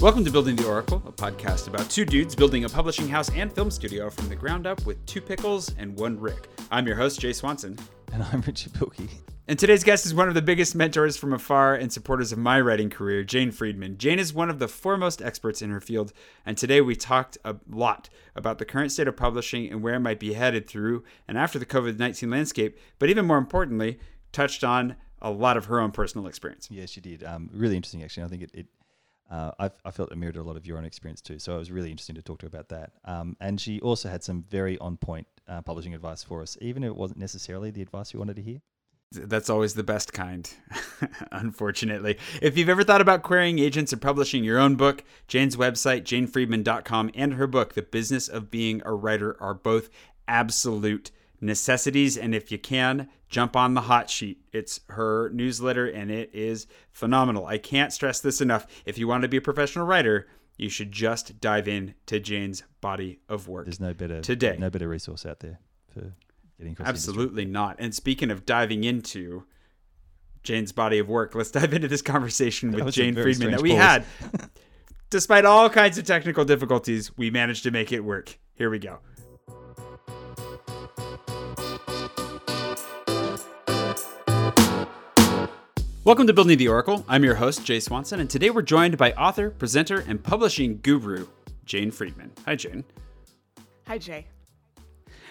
Welcome to Building the Oracle, a podcast about two dudes building a publishing house and film studio from the ground up with two pickles and one Rick. I'm your host, Jay Swanson. And I'm Richard Pilkey. And today's guest is one of the biggest mentors from afar and supporters of my writing career, Jane Friedman. Jane is one of the foremost experts in her field, and today we talked a lot about the current state of publishing and where it might be headed through and after the COVID 19 landscape, but even more importantly, touched on a lot of her own personal experience. Yes, she did. Um, really interesting, actually. I think it, it uh, I, I felt it mirrored a lot of your own experience too. So it was really interesting to talk to her about that. Um, and she also had some very on point uh, publishing advice for us, even if it wasn't necessarily the advice we wanted to hear. That's always the best kind, unfortunately. If you've ever thought about querying agents or publishing your own book, Jane's website, janefriedman.com, and her book, The Business of Being a Writer, are both absolute necessities. And if you can, jump on the hot sheet. It's her newsletter and it is phenomenal. I can't stress this enough. If you want to be a professional writer, you should just dive in to Jane's body of work. There's no better today. No better resource out there for getting Absolutely not. And speaking of diving into Jane's body of work, let's dive into this conversation with Jane Friedman that we pause. had. Despite all kinds of technical difficulties, we managed to make it work. Here we go. Welcome to Building the Oracle. I'm your host, Jay Swanson, and today we're joined by author, presenter, and publishing guru, Jane Friedman. Hi, Jane. Hi, Jay.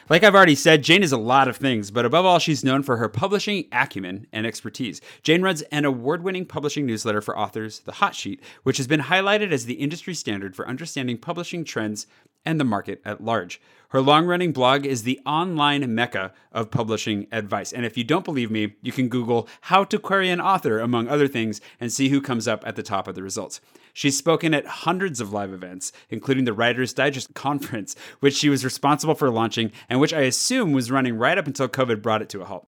Like I've already said, Jane is a lot of things, but above all, she's known for her publishing acumen and expertise. Jane runs an award winning publishing newsletter for authors, The Hot Sheet, which has been highlighted as the industry standard for understanding publishing trends and the market at large. Her long running blog is the online mecca of publishing advice. And if you don't believe me, you can Google how to query an author, among other things, and see who comes up at the top of the results. She's spoken at hundreds of live events, including the Writers Digest conference, which she was responsible for launching and which I assume was running right up until COVID brought it to a halt.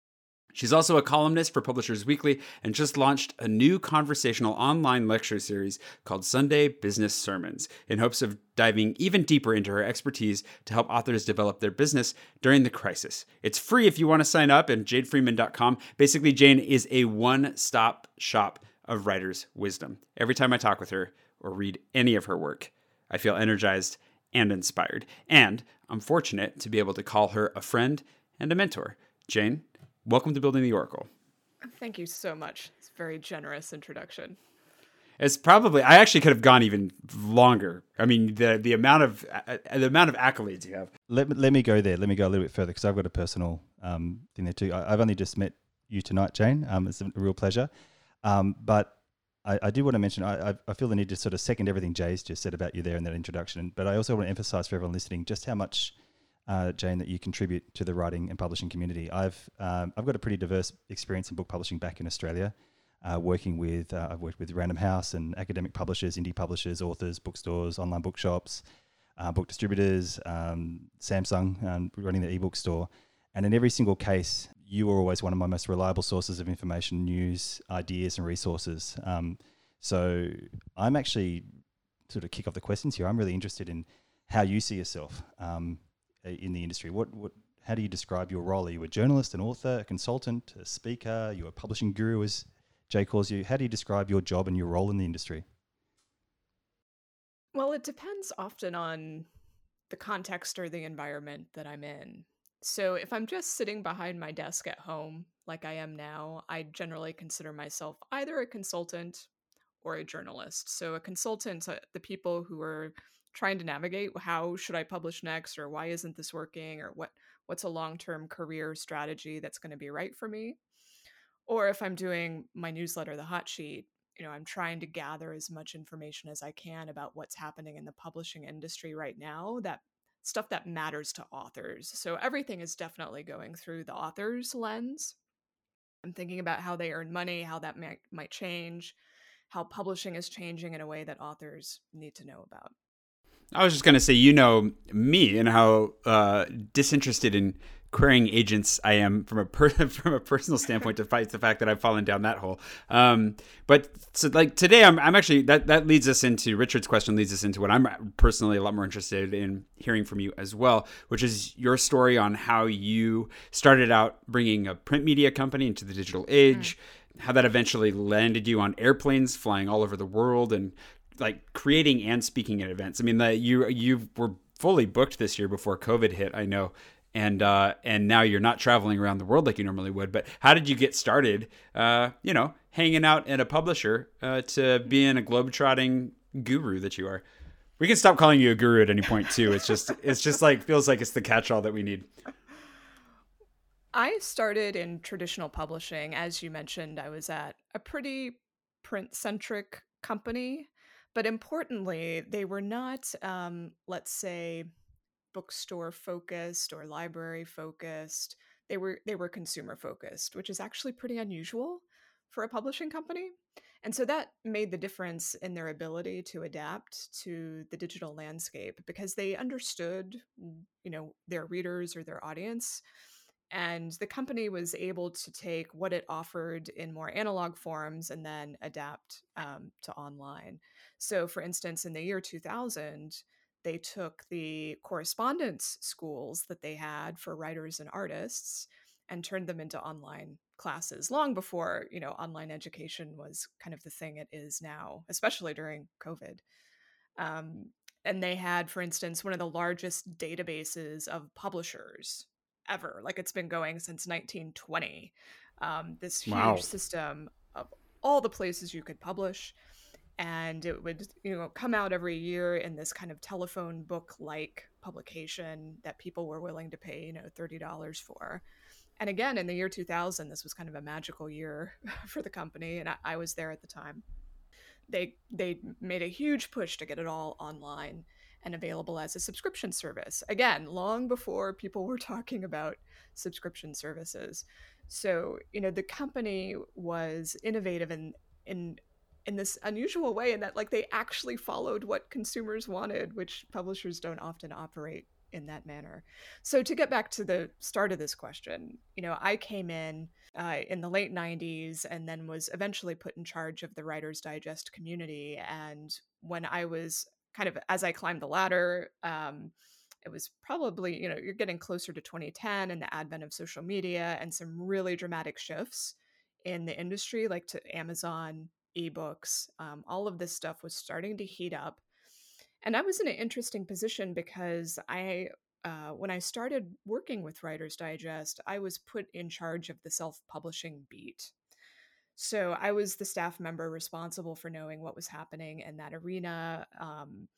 She's also a columnist for Publishers Weekly and just launched a new conversational online lecture series called Sunday Business Sermons in hopes of diving even deeper into her expertise to help authors develop their business during the crisis. It's free if you want to sign up at janefriedman.com. Basically, Jane is a one stop shop of writer's wisdom. Every time I talk with her or read any of her work, I feel energized and inspired. And I'm fortunate to be able to call her a friend and a mentor. Jane, welcome to Building the Oracle. Thank you so much. It's a very generous introduction. It's probably I actually could have gone even longer. I mean the the amount of uh, the amount of accolades you have. Let me, let me go there. Let me go a little bit further because I've got a personal um, thing there too. I, have only just met you tonight, Jane. Um, it's a real pleasure. Um, but I, I, do want to mention I, I feel the need to sort of second everything Jay's just said about you there in that introduction. But I also want to emphasize for everyone listening just how much uh, Jane, that you contribute to the writing and publishing community. I've um, I've got a pretty diverse experience in book publishing back in Australia, uh, working with uh, I've worked with Random House and academic publishers, indie publishers, authors, bookstores, online bookshops, uh, book distributors, um, Samsung, um, running the ebook store, and in every single case, you were always one of my most reliable sources of information, news, ideas, and resources. Um, so I'm actually sort of kick off the questions here. I'm really interested in how you see yourself. Um, in the industry. What, what, how do you describe your role? Are you a journalist, an author, a consultant, a speaker? You're a publishing guru, as Jay calls you. How do you describe your job and your role in the industry? Well, it depends often on the context or the environment that I'm in. So, if I'm just sitting behind my desk at home, like I am now, I generally consider myself either a consultant or a journalist. So, a consultant, uh, the people who are trying to navigate how should I publish next or why isn't this working or what what's a long-term career strategy that's going to be right for me. Or if I'm doing my newsletter the hot sheet, you know, I'm trying to gather as much information as I can about what's happening in the publishing industry right now that stuff that matters to authors. So everything is definitely going through the author's lens. I'm thinking about how they earn money, how that might, might change, how publishing is changing in a way that authors need to know about. I was just going to say, you know me and how uh, disinterested in querying agents I am from a per- from a personal standpoint, despite the fact that I've fallen down that hole. Um, but so like today, I'm, I'm actually that that leads us into Richard's question leads us into what I'm personally a lot more interested in hearing from you as well, which is your story on how you started out bringing a print media company into the digital age. Mm. How that eventually landed you on airplanes flying all over the world and like creating and speaking at events. I mean, the, you you were fully booked this year before COVID hit. I know. And uh, and now you're not traveling around the world like you normally would. But how did you get started? Uh, you know, hanging out at a publisher uh, to being a globetrotting guru that you are. We can stop calling you a guru at any point too. It's just it's just like feels like it's the catch-all that we need. I started in traditional publishing. As you mentioned, I was at a pretty print centric company, but importantly, they were not, um, let's say, bookstore focused or library focused. They were they were consumer focused, which is actually pretty unusual for a publishing company. And so that made the difference in their ability to adapt to the digital landscape because they understood, you know, their readers or their audience. And the company was able to take what it offered in more analog forms and then adapt um, to online. So, for instance, in the year 2000, they took the correspondence schools that they had for writers and artists and turned them into online classes long before you know online education was kind of the thing it is now especially during covid. Um, and they had for instance one of the largest databases of publishers ever like it's been going since 1920 um, this huge wow. system of all the places you could publish and it would you know come out every year in this kind of telephone book like publication that people were willing to pay you know $30 for. And again in the year 2000 this was kind of a magical year for the company and I, I, was there at the time. They they made a huge push to get it all online and available as a subscription service. Again long before people were talking about subscription services. So you know the company was innovative in in in this unusual way in that like they actually followed what consumers wanted which publishers don't often operate in that manner. So to get back to the start of this question, you know, I came in uh, in the late 90s and then was eventually put in charge of the Writer's Digest community. And when I was kind of as I climbed the ladder, um, it was probably, you know, you're getting closer to 2010 and the advent of social media and some really dramatic shifts in the industry, like to Amazon, ebooks, um, all of this stuff was starting to heat up. And I was in an interesting position because I, uh, when I started working with Writer's Digest, I was put in charge of the self publishing beat. So I was the staff member responsible for knowing what was happening in that arena. Um,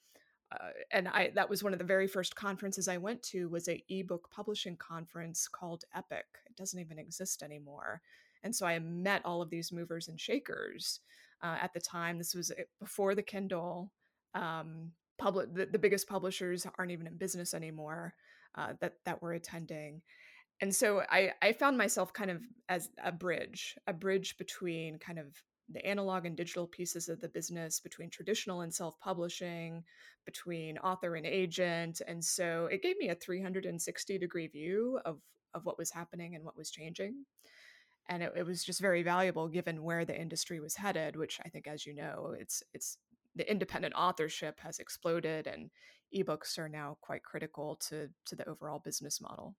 uh, and I that was one of the very first conferences I went to was a ebook publishing conference called Epic. It doesn't even exist anymore. And so I met all of these movers and shakers uh, at the time. This was eh, before the Kindle. Um, public the, the biggest publishers aren't even in business anymore uh, that that were attending and so I, I found myself kind of as a bridge a bridge between kind of the analog and digital pieces of the business between traditional and self-publishing between author and agent and so it gave me a 360 degree view of of what was happening and what was changing and it, it was just very valuable given where the industry was headed which i think as you know it's it's the independent authorship has exploded and ebooks are now quite critical to to the overall business model.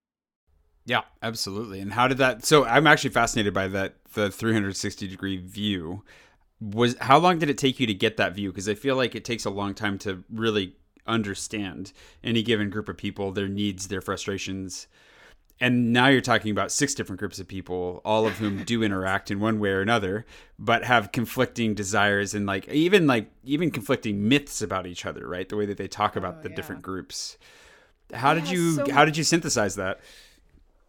Yeah absolutely and how did that so i'm actually fascinated by that the 360 degree view. Was how long did it take you to get that view? Because i feel like it takes a long time to really understand any given group of people their needs their frustrations and now you're talking about six different groups of people all of whom do interact in one way or another but have conflicting desires and like even like even conflicting myths about each other right the way that they talk about oh, the yeah. different groups how yeah, did you so, how did you synthesize that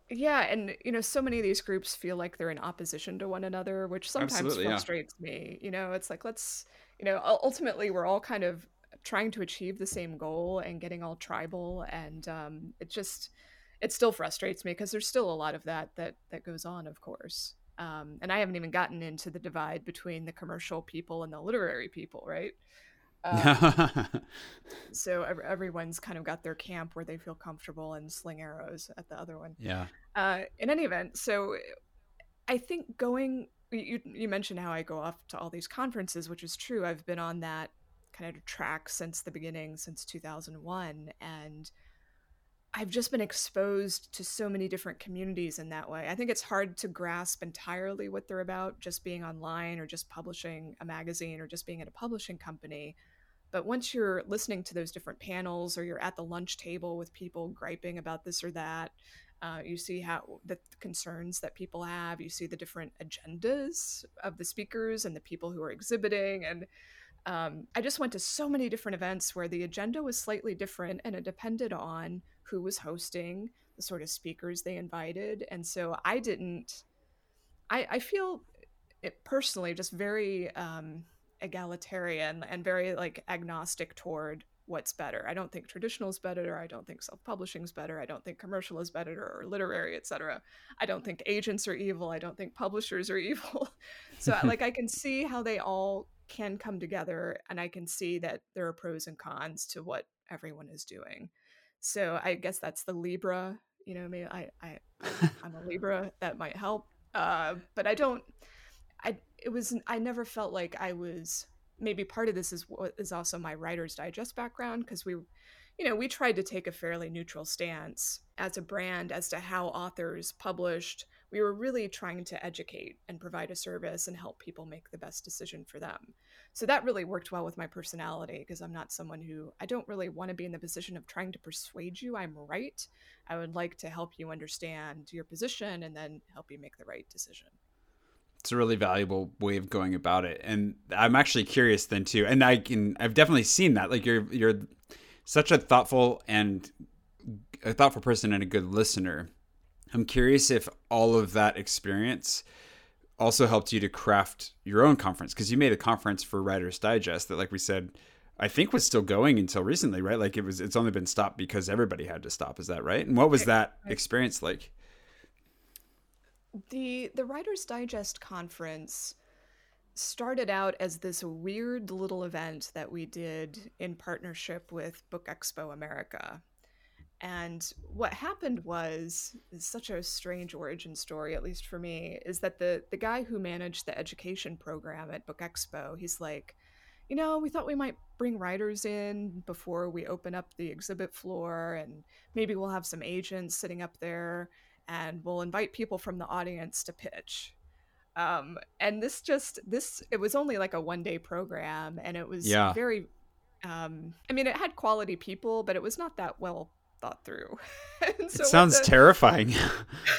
yeah and you know so many of these groups feel like they're in opposition to one another which sometimes Absolutely, frustrates yeah. me you know it's like let's you know ultimately we're all kind of trying to achieve the same goal and getting all tribal and um, it just it still frustrates me because there's still a lot of that that that goes on, of course. Um, and I haven't even gotten into the divide between the commercial people and the literary people, right? Um, so every, everyone's kind of got their camp where they feel comfortable and sling arrows at the other one. Yeah. Uh, in any event, so I think going, you, you mentioned how I go off to all these conferences, which is true. I've been on that kind of track since the beginning, since 2001. And I've just been exposed to so many different communities in that way. I think it's hard to grasp entirely what they're about just being online or just publishing a magazine or just being at a publishing company. But once you're listening to those different panels or you're at the lunch table with people griping about this or that, uh, you see how the concerns that people have. You see the different agendas of the speakers and the people who are exhibiting. And um, I just went to so many different events where the agenda was slightly different and it depended on who was hosting, the sort of speakers they invited. And so I didn't, I, I feel it personally just very um, egalitarian and very like agnostic toward what's better. I don't think traditional is better. I don't think self-publishing is better. I don't think commercial is better or literary, etc. I don't think agents are evil. I don't think publishers are evil. so like I can see how they all can come together and I can see that there are pros and cons to what everyone is doing. So I guess that's the Libra, you know, maybe I, I I'm a Libra that might help. Uh, but I don't I it was I never felt like I was maybe part of this is what is also my writer's digest background because we you know we tried to take a fairly neutral stance as a brand as to how authors published we were really trying to educate and provide a service and help people make the best decision for them. So that really worked well with my personality because i'm not someone who i don't really want to be in the position of trying to persuade you i'm right. I would like to help you understand your position and then help you make the right decision. It's a really valuable way of going about it and i'm actually curious then too and i can i've definitely seen that like you're you're such a thoughtful and a thoughtful person and a good listener i'm curious if all of that experience also helped you to craft your own conference because you made a conference for writers digest that like we said i think was still going until recently right? Like it was it's only been stopped because everybody had to stop is that right? And what was that experience like? The the Writers Digest conference started out as this weird little event that we did in partnership with Book Expo America. And what happened was such a strange origin story, at least for me, is that the the guy who managed the education program at Book Expo, he's like, you know, we thought we might bring writers in before we open up the exhibit floor, and maybe we'll have some agents sitting up there and we'll invite people from the audience to pitch. Um, and this just this it was only like a one day program, and it was yeah. very. Um, I mean, it had quality people, but it was not that well thought through. so it sounds the, terrifying.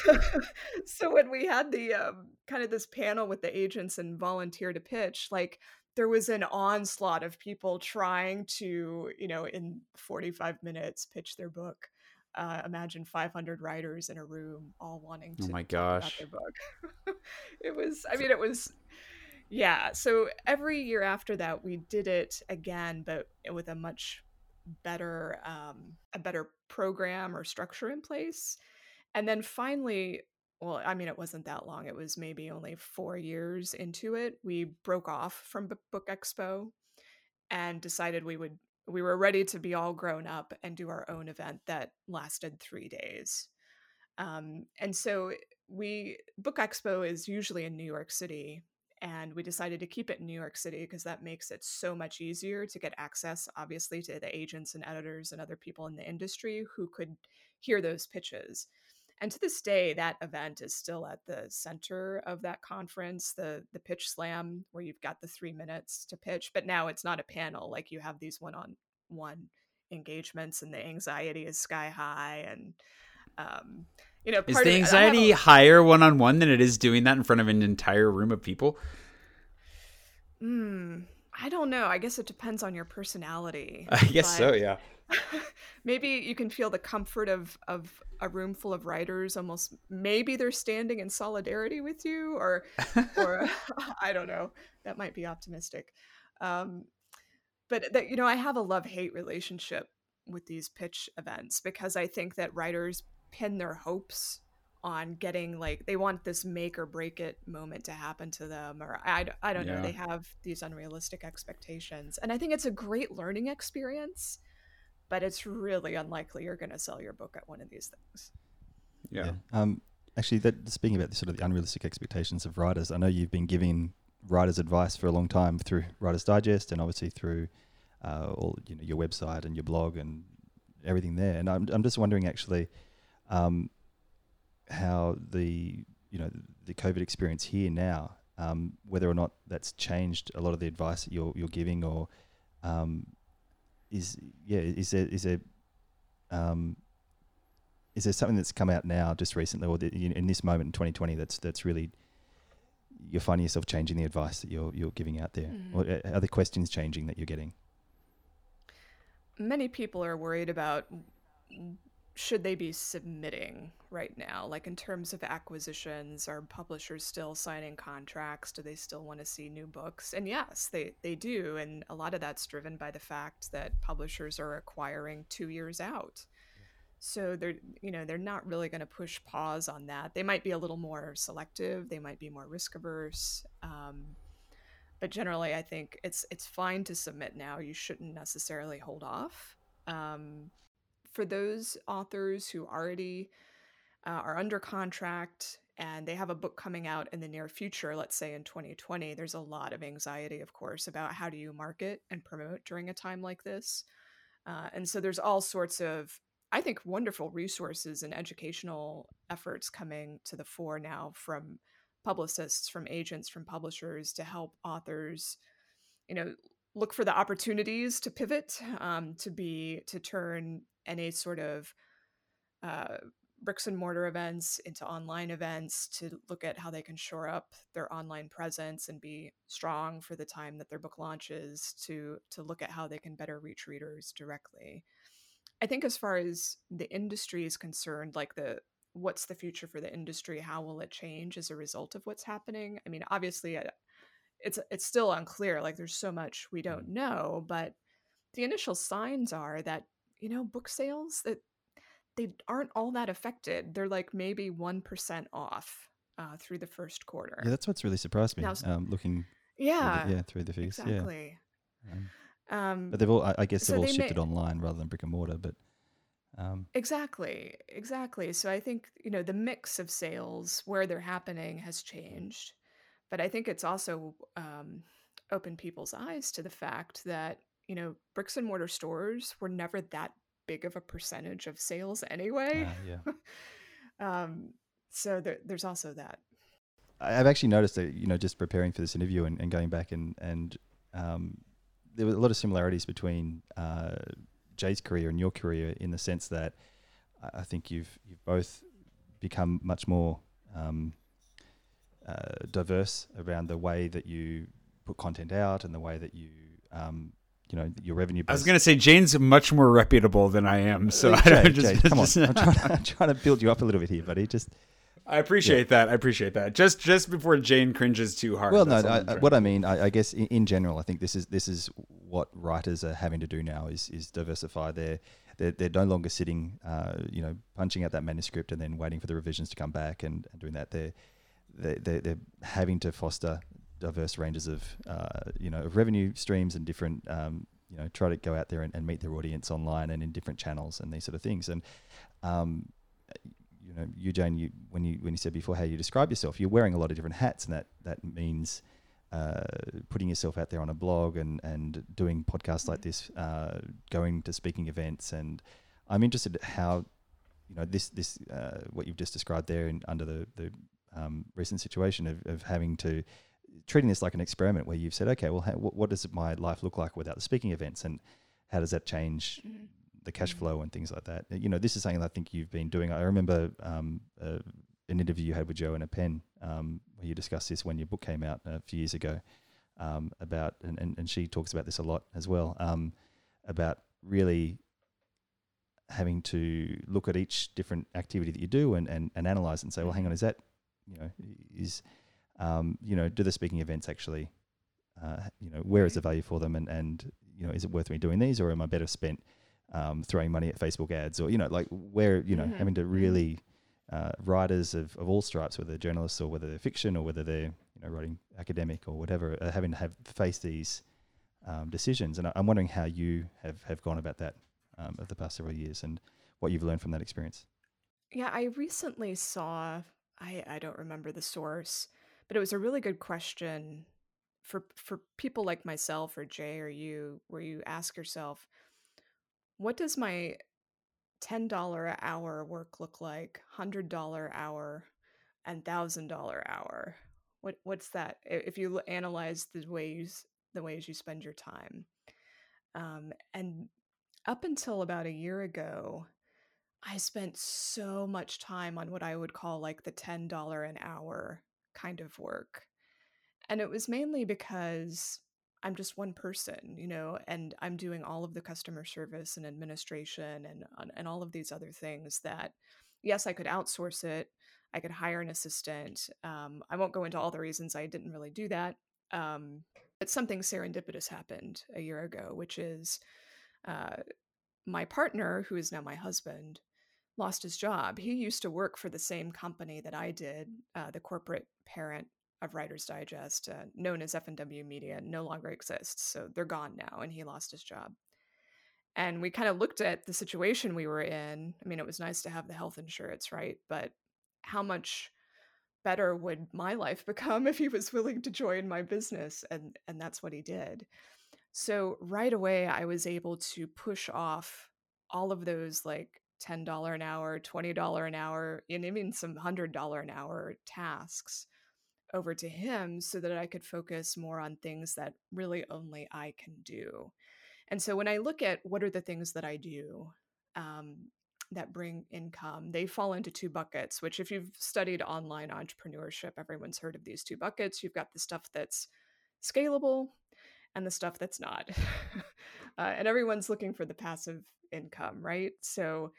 so when we had the um, kind of this panel with the agents and volunteer to pitch, like there was an onslaught of people trying to, you know, in 45 minutes pitch their book uh, imagine 500 writers in a room all wanting oh to oh my gosh their book it was i mean it was yeah so every year after that we did it again but with a much better um, a better program or structure in place and then finally well i mean it wasn't that long it was maybe only four years into it we broke off from book expo and decided we would we were ready to be all grown up and do our own event that lasted three days. Um, and so we Book Expo is usually in New York City, and we decided to keep it in New York City because that makes it so much easier to get access, obviously, to the agents and editors and other people in the industry who could hear those pitches. And to this day, that event is still at the center of that conference, the the pitch slam, where you've got the three minutes to pitch. But now it's not a panel; like you have these one on one engagements, and the anxiety is sky high. And um, you know, is the anxiety a, higher one on one than it is doing that in front of an entire room of people? Hmm. I don't know. I guess it depends on your personality. I guess so, yeah. maybe you can feel the comfort of of a room full of writers almost maybe they're standing in solidarity with you or or I don't know. That might be optimistic. Um but that you know, I have a love-hate relationship with these pitch events because I think that writers pin their hopes on getting like they want this make or break it moment to happen to them or i, I don't yeah. know they have these unrealistic expectations and i think it's a great learning experience but it's really unlikely you're going to sell your book at one of these things yeah, yeah. Um, actually that speaking about the sort of the unrealistic expectations of writers i know you've been giving writers advice for a long time through writers digest and obviously through uh, all you know your website and your blog and everything there and i'm, I'm just wondering actually um, how the you know the COVID experience here now, um, whether or not that's changed a lot of the advice that you're you're giving, or um, is yeah is there is there um, is there something that's come out now just recently or the, in this moment in 2020 that's that's really you're finding yourself changing the advice that you're you're giving out there mm. or uh, are the questions changing that you're getting many people are worried about should they be submitting right now? Like in terms of acquisitions, are publishers still signing contracts? Do they still want to see new books? And yes, they, they do. And a lot of that's driven by the fact that publishers are acquiring two years out. So they're you know they're not really going to push pause on that. They might be a little more selective. They might be more risk averse. Um, but generally, I think it's it's fine to submit now. You shouldn't necessarily hold off. Um, for those authors who already uh, are under contract and they have a book coming out in the near future, let's say in 2020, there's a lot of anxiety, of course, about how do you market and promote during a time like this. Uh, and so there's all sorts of, I think, wonderful resources and educational efforts coming to the fore now from publicists, from agents, from publishers to help authors, you know, look for the opportunities to pivot, um, to be to turn any sort of uh, bricks and mortar events into online events to look at how they can shore up their online presence and be strong for the time that their book launches to to look at how they can better reach readers directly. I think as far as the industry is concerned like the what's the future for the industry? How will it change as a result of what's happening? I mean obviously it's it's still unclear like there's so much we don't mm. know but the initial signs are that you know, book sales that they aren't all that affected. They're like maybe 1% off uh, through the first quarter. Yeah, that's what's really surprised me. Now, um, looking yeah, through the, yeah, through the figures. Exactly. Yeah. Um, um, but they've all, I, I guess, they've so all they shifted may- online rather than brick and mortar. But um, exactly, exactly. So I think you know the mix of sales where they're happening has changed, but I think it's also um, opened people's eyes to the fact that you know, bricks and mortar stores were never that big of a percentage of sales anyway. Uh, yeah. um, so there, there's also that. I've actually noticed that, you know, just preparing for this interview and, and going back and, and um, there were a lot of similarities between uh, Jay's career and your career in the sense that I think you've you've both become much more um, uh, diverse around the way that you put content out and the way that you um, you know your revenue. I was going to say Jane's much more reputable than I am, so I just, Jay, come on, I'm trying, to, I'm trying, to, build you up a little bit here, buddy. Just I appreciate yeah. that. I appreciate that. Just just before Jane cringes too hard. Well, no, I, what I mean, I, I guess in, in, general, I think this is this is what writers are having to do now is is diversify their. They're, they're no longer sitting, uh, you know, punching out that manuscript and then waiting for the revisions to come back and, and doing that. They're, they're, they're having to foster diverse ranges of uh, you know of revenue streams and different um, you know try to go out there and, and, meet their audience online and in different channels and these sort of things. And um, you know you Jane you when you when you said before how you describe yourself you're wearing a lot of different hats and that that means uh, putting yourself out there on a blog and and doing podcasts like this uh, going to speaking events. And I'm interested in how you know this this uh, what you've just described there in, under the the um, recent situation of, of having to treating this like an experiment where you've said, okay, well, how, what, what, does my life look like without the speaking events, and how does that change mm-hmm. the cash mm-hmm. flow and things like that? You know, this is something I think you've been doing. I remember um, uh, an interview you had with Joe Joanna Penn um, where you discussed this when your book came out a few years ago um, about, and, and, and she talks about this a lot as well um, about really having to look at each different activity that you do and, and, and analyze and say, well, hang on, is that, you know, is um, you know, do the speaking events actually, uh, you know, where is the value for them, and and you know, is it worth me doing these, or am I better spent um, throwing money at Facebook ads, or you know, like where you know, mm-hmm. having to mm-hmm. really uh, writers of, of all stripes, whether they're journalists or whether they're fiction or whether they're you know writing academic or whatever, are having to have face these um, decisions. And I, am wondering how you have have gone about that um, over the past several years and what you've learned from that experience. Yeah, I recently saw. I I don't remember the source, but it was a really good question for for people like myself or Jay or you, where you ask yourself, what does my ten dollar an hour work look like? Hundred dollar hour and thousand dollar hour. What what's that? If you analyze the ways the ways you spend your time, um, and up until about a year ago, I spent so much time on what I would call like the $10 an hour kind of work. And it was mainly because I'm just one person, you know, and I'm doing all of the customer service and administration and and all of these other things that yes, I could outsource it. I could hire an assistant. Um, I won't go into all the reasons I didn't really do that. Um, but something serendipitous happened a year ago, which is uh, my partner, who is now my husband, lost his job. He used to work for the same company that I did, uh, the corporate parent of Writer's Digest, uh, known as F&W Media, no longer exists. So they're gone now, and he lost his job. And we kind of looked at the situation we were in. I mean, it was nice to have the health insurance, right? But how much better would my life become if he was willing to join my business? And and that's what he did. So right away, I was able to push off all of those like $10 an hour, $20 an hour, and even some $100 an hour tasks over to him so that I could focus more on things that really only I can do. And so when I look at what are the things that I do um, that bring income, they fall into two buckets, which, if you've studied online entrepreneurship, everyone's heard of these two buckets. You've got the stuff that's scalable and the stuff that's not. uh, and everyone's looking for the passive income, right? So,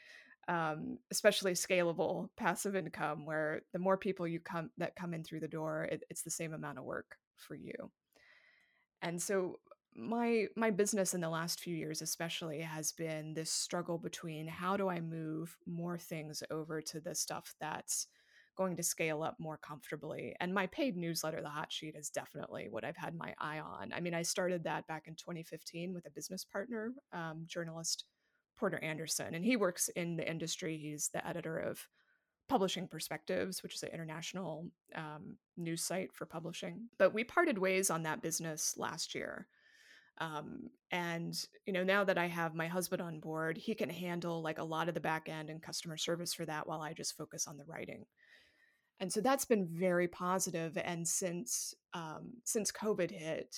um, especially scalable passive income, where the more people you come that come in through the door, it, it's the same amount of work for you. And so, my my business in the last few years especially has been this struggle between how do i move more things over to the stuff that's going to scale up more comfortably. And my paid newsletter, The Hot Sheet, is definitely what I've had my eye on. I mean, I started that back in 2015 with a business partner, um, journalist Porter Anderson, and he works in the industry. He's the editor of Publishing Perspectives, which is an international um, news site for publishing. But we parted ways on that business last year. Um, and you know now that i have my husband on board he can handle like a lot of the back end and customer service for that while i just focus on the writing and so that's been very positive and since um, since covid hit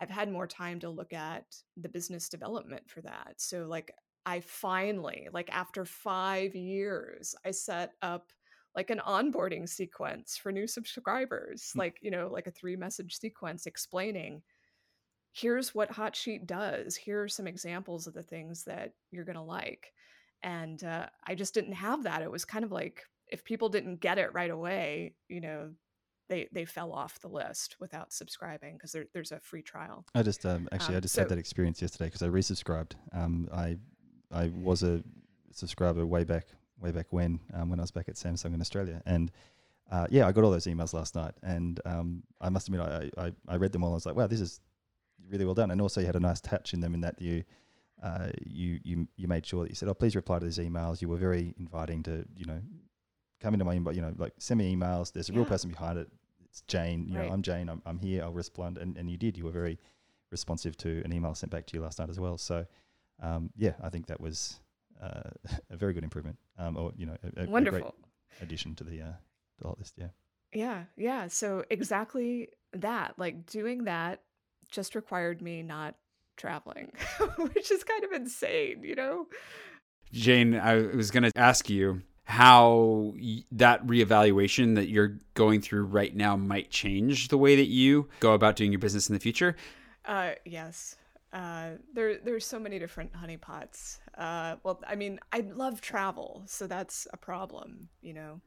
i've had more time to look at the business development for that so like i finally like after five years i set up like an onboarding sequence for new subscribers hmm. like you know like a three message sequence explaining here's what hot sheet does here are some examples of the things that you're going to like and uh, i just didn't have that it was kind of like if people didn't get it right away, you know, they they fell off the list without subscribing because there, there's a free trial. I just um, actually um, I just so, had that experience yesterday because I resubscribed. Um, I I was a subscriber way back way back when um, when I was back at Samsung in Australia and. Uh, yeah, I got all those emails last night, and um, I must admit, I, I, I read them all. I was like, "Wow, this is really well done." And also, you had a nice touch in them in that you uh, you you you made sure that you said, "Oh, please reply to these emails." You were very inviting to you know come into my inbox, you know, like send me emails. There's a yeah. real person behind it. It's Jane. You right. know, I'm Jane. I'm, I'm here. I'll respond. And, and you did. You were very responsive to an email sent back to you last night as well. So, um, yeah, I think that was uh, a very good improvement. Um, or you know, a, a, wonderful a great addition to the uh, the whole list. Yeah. Yeah. Yeah. So exactly that. Like doing that just required me not traveling, which is kind of insane, you know. Jane, I was going to ask you how that reevaluation that you're going through right now might change the way that you go about doing your business in the future? Uh, yes. Uh, there, there's so many different honeypots. Uh, well, I mean, I love travel, so that's a problem, you know.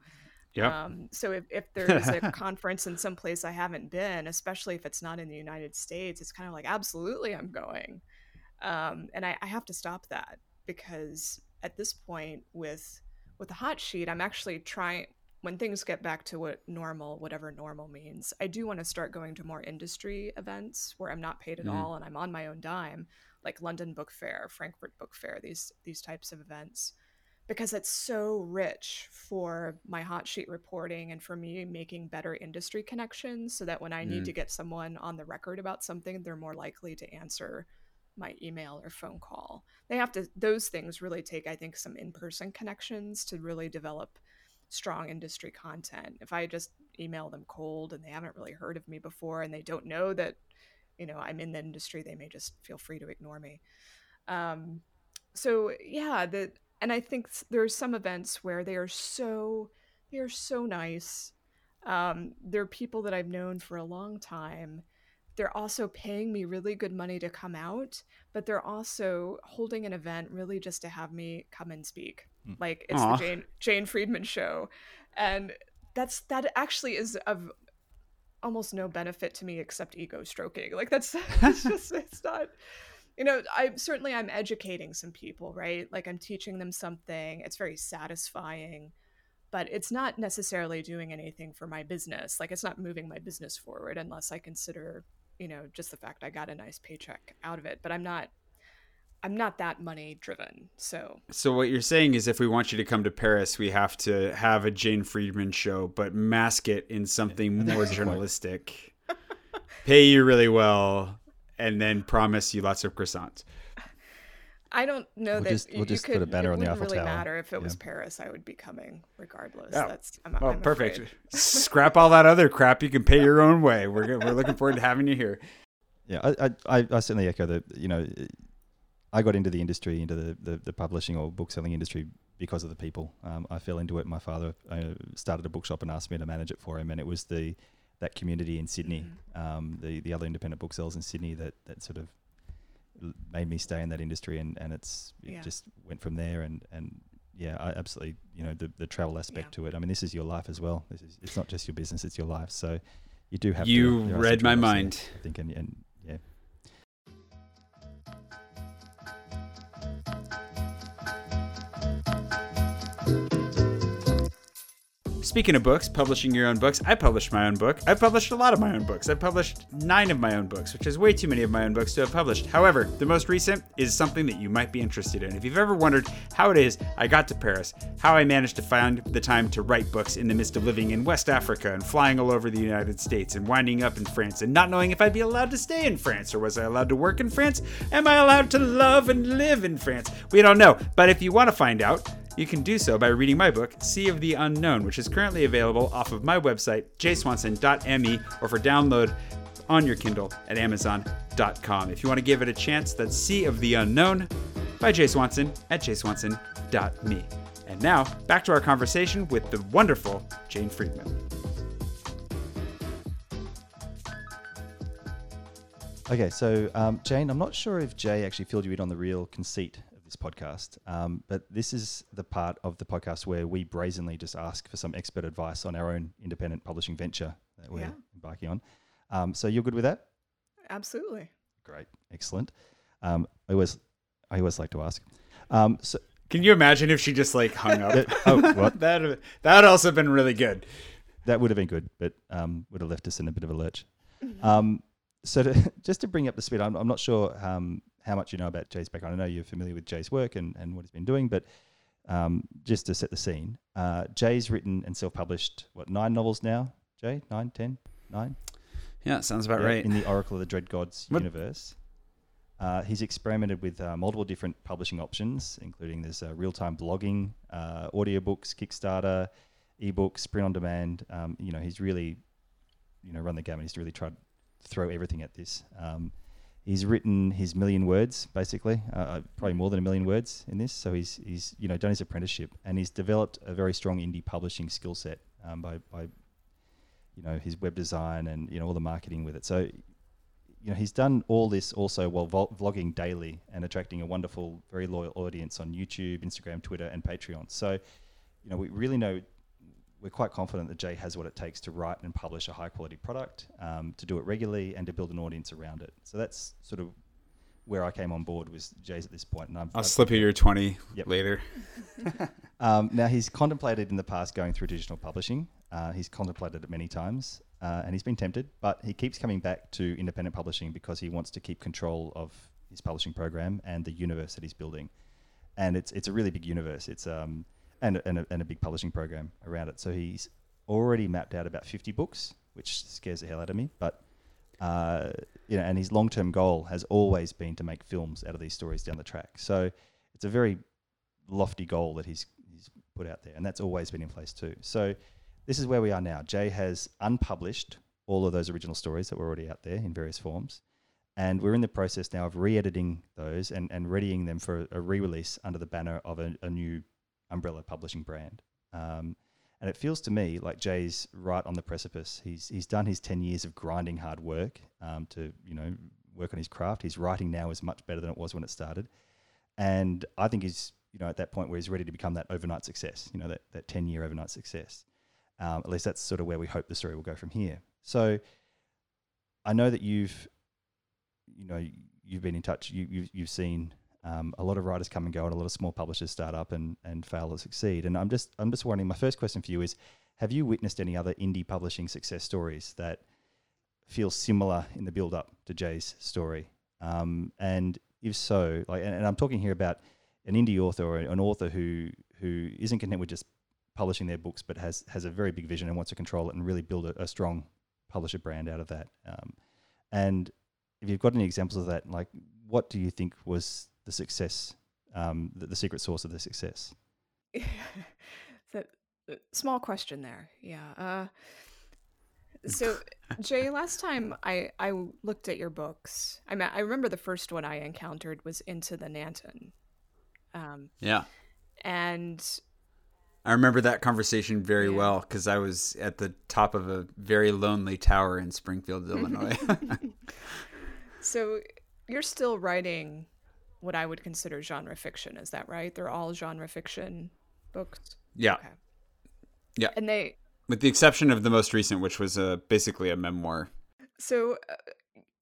Yeah. Um, so if, if there's a conference in some place I haven't been, especially if it's not in the United States, it's kind of like, absolutely, I'm going. Um, and I, I have to stop that because at this point, with with the hot sheet, I'm actually trying when things get back to what normal, whatever normal means, I do want to start going to more industry events where I'm not paid at mm. all and I'm on my own dime, like London Book Fair, Frankfurt Book Fair, these these types of events. Because it's so rich for my hot sheet reporting and for me making better industry connections so that when I mm. need to get someone on the record about something, they're more likely to answer my email or phone call. They have to, those things really take, I think, some in person connections to really develop strong industry content. If I just email them cold and they haven't really heard of me before and they don't know that, you know, I'm in the industry, they may just feel free to ignore me. Um, so yeah, the and I think there are some events where they are so they are so nice. Um, they're people that I've known for a long time. They're also paying me really good money to come out, but they're also holding an event really just to have me come and speak. Mm. Like it's Aww. the Jane Jane Friedman show, and that's that actually is of almost no benefit to me except ego stroking. Like that's it's just it's not you know i certainly i'm educating some people right like i'm teaching them something it's very satisfying but it's not necessarily doing anything for my business like it's not moving my business forward unless i consider you know just the fact i got a nice paycheck out of it but i'm not i'm not that money driven so. So what you're saying is if we want you to come to paris we have to have a jane friedman show but mask it in something more journalistic. Pay you really well and then promise you lots of croissants. I don't know we'll that just, we'll just could, put a banner on the Eiffel really Tower. matter if it yeah. was Paris. I would be coming regardless. Oh. That's I'm, oh, I'm perfect. Scrap all that other crap. You can pay your own way. We're we're looking forward to having you here. Yeah, I I, I certainly echo that. You know, I got into the industry, into the, the, the publishing or book selling industry because of the people. Um, I fell into it. My father uh, started a bookshop and asked me to manage it for him, and it was the that community in Sydney, mm-hmm. um, the the other independent booksellers in Sydney that that sort of made me stay in that industry, and and it's it yeah. just went from there, and and yeah, I absolutely you know the the travel aspect yeah. to it. I mean, this is your life as well. This is it's not just your business; it's your life. So you do have to you to, read my mind. I think, and, and Speaking of books, publishing your own books, I published my own book. I've published a lot of my own books. I've published nine of my own books, which is way too many of my own books to have published. However, the most recent is something that you might be interested in. If you've ever wondered how it is I got to Paris, how I managed to find the time to write books in the midst of living in West Africa and flying all over the United States and winding up in France and not knowing if I'd be allowed to stay in France or was I allowed to work in France? Am I allowed to love and live in France? We don't know. But if you want to find out, you can do so by reading my book, Sea of the Unknown, which is currently available off of my website, jswanson.me, or for download on your Kindle at amazon.com. If you want to give it a chance, that's Sea of the Unknown by Jay Swanson at jswanson.me. And now, back to our conversation with the wonderful Jane Friedman. Okay, so um, Jane, I'm not sure if Jay actually filled you in on the real conceit this podcast. Um, but this is the part of the podcast where we brazenly just ask for some expert advice on our own independent publishing venture that we're yeah. embarking on. Um, so you're good with that? Absolutely. Great, excellent. Um, I always, I always like to ask. Um, so, can you imagine if she just like hung up? oh, what? that that also been really good. That would have been good, but um, would have left us in a bit of a lurch. Mm-hmm. Um, so to, just to bring up the speed, I'm, I'm not sure um, how much you know about Jay's background. I know you're familiar with Jay's work and, and what he's been doing, but um, just to set the scene, uh, Jay's written and self-published what nine novels now. Jay, nine, ten, nine. Yeah, sounds about yeah, right. In the Oracle of the Dread Gods what? universe, uh, he's experimented with uh, multiple different publishing options, including there's uh, real-time blogging, uh, audiobooks, Kickstarter, ebooks, print on demand. Um, you know, he's really, you know, run the gamut. He's really tried to throw everything at this. Um, he's written his million words basically uh, uh, probably more than a million words in this. So he's he's you know done his apprenticeship and he's developed a very strong indie publishing skill set um, by by you know his web design and you know all the marketing with it. So you know he's done all this also while vo- vlogging daily and attracting a wonderful very loyal audience on YouTube Instagram Twitter and Patreon. So you know we really know we're quite confident that Jay has what it takes to write and publish a high quality product, um, to do it regularly, and to build an audience around it. So that's sort of where I came on board was Jay's at this point. And i will slip you your 20 yep. later. um, now, he's contemplated in the past going through digital publishing. Uh, he's contemplated it many times uh, and he's been tempted, but he keeps coming back to independent publishing because he wants to keep control of his publishing program and the universe that he's building. And it's, it's a really big universe. It's, um, and, and, a, and a big publishing program around it. So he's already mapped out about 50 books, which scares the hell out of me. But uh, you know, and his long-term goal has always been to make films out of these stories down the track. So it's a very lofty goal that he's he's put out there, and that's always been in place too. So this is where we are now. Jay has unpublished all of those original stories that were already out there in various forms, and we're in the process now of re-editing those and, and readying them for a re-release under the banner of a, a new umbrella publishing brand. Um, and it feels to me like Jay's right on the precipice. He's he's done his ten years of grinding hard work um, to you know work on his craft. His writing now is much better than it was when it started, and I think he's you know at that point where he's ready to become that overnight success. You know that that ten year overnight success. Um, at least that's sort of where we hope the story will go from here. So I know that you've you know you've been in touch. You you've, you've seen um, a lot of writers come and go, and a lot of small publishers start up and, and fail to succeed. And I'm just I'm just wondering. My first question for you is: Have you witnessed any other indie publishing success stories that feel similar in the build up to Jay's story? Um, and if so, like, and, and, I'm talking here about an indie author or an author who who isn't content with just publishing their books, but has has a very big vision and wants to control it and really build a, a strong publisher brand out of that. Um, and if you've got any examples of that, like, what do you think was the success, um, the, the secret source of the success? the, the, small question there. Yeah. Uh, so Jay, last time I I looked at your books, I mean, I remember the first one I encountered was Into the Nanton. Um, yeah. And I remember that conversation very yeah. well because I was at the top of a very lonely tower in Springfield, Illinois. so you're still writing what I would consider genre fiction. Is that right? They're all genre fiction books. Yeah. Okay. Yeah. And they, with the exception of the most recent, which was a basically a memoir. So, uh,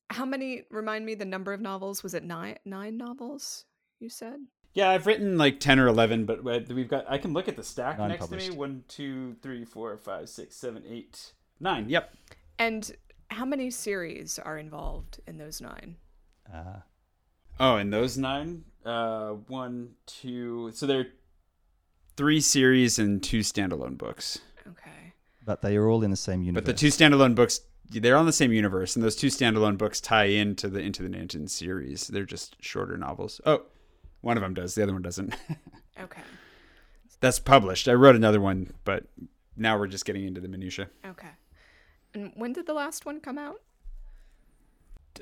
how many? Remind me the number of novels. Was it nine? Nine novels? You said. Yeah, I've written like ten or eleven, but we've got. I can look at the stack next to me. One, two, three, four, five, six, seven, eight, nine. Yep. And how many series are involved in those nine? Uh, Oh, and those nine? Uh, one, two. So there are three series and two standalone books. Okay. But they are all in the same universe. But the two standalone books, they're on the same universe, and those two standalone books tie into the Into the Nanton series. They're just shorter novels. Oh, one of them does. The other one doesn't. okay. That's published. I wrote another one, but now we're just getting into the minutia. Okay. And when did the last one come out?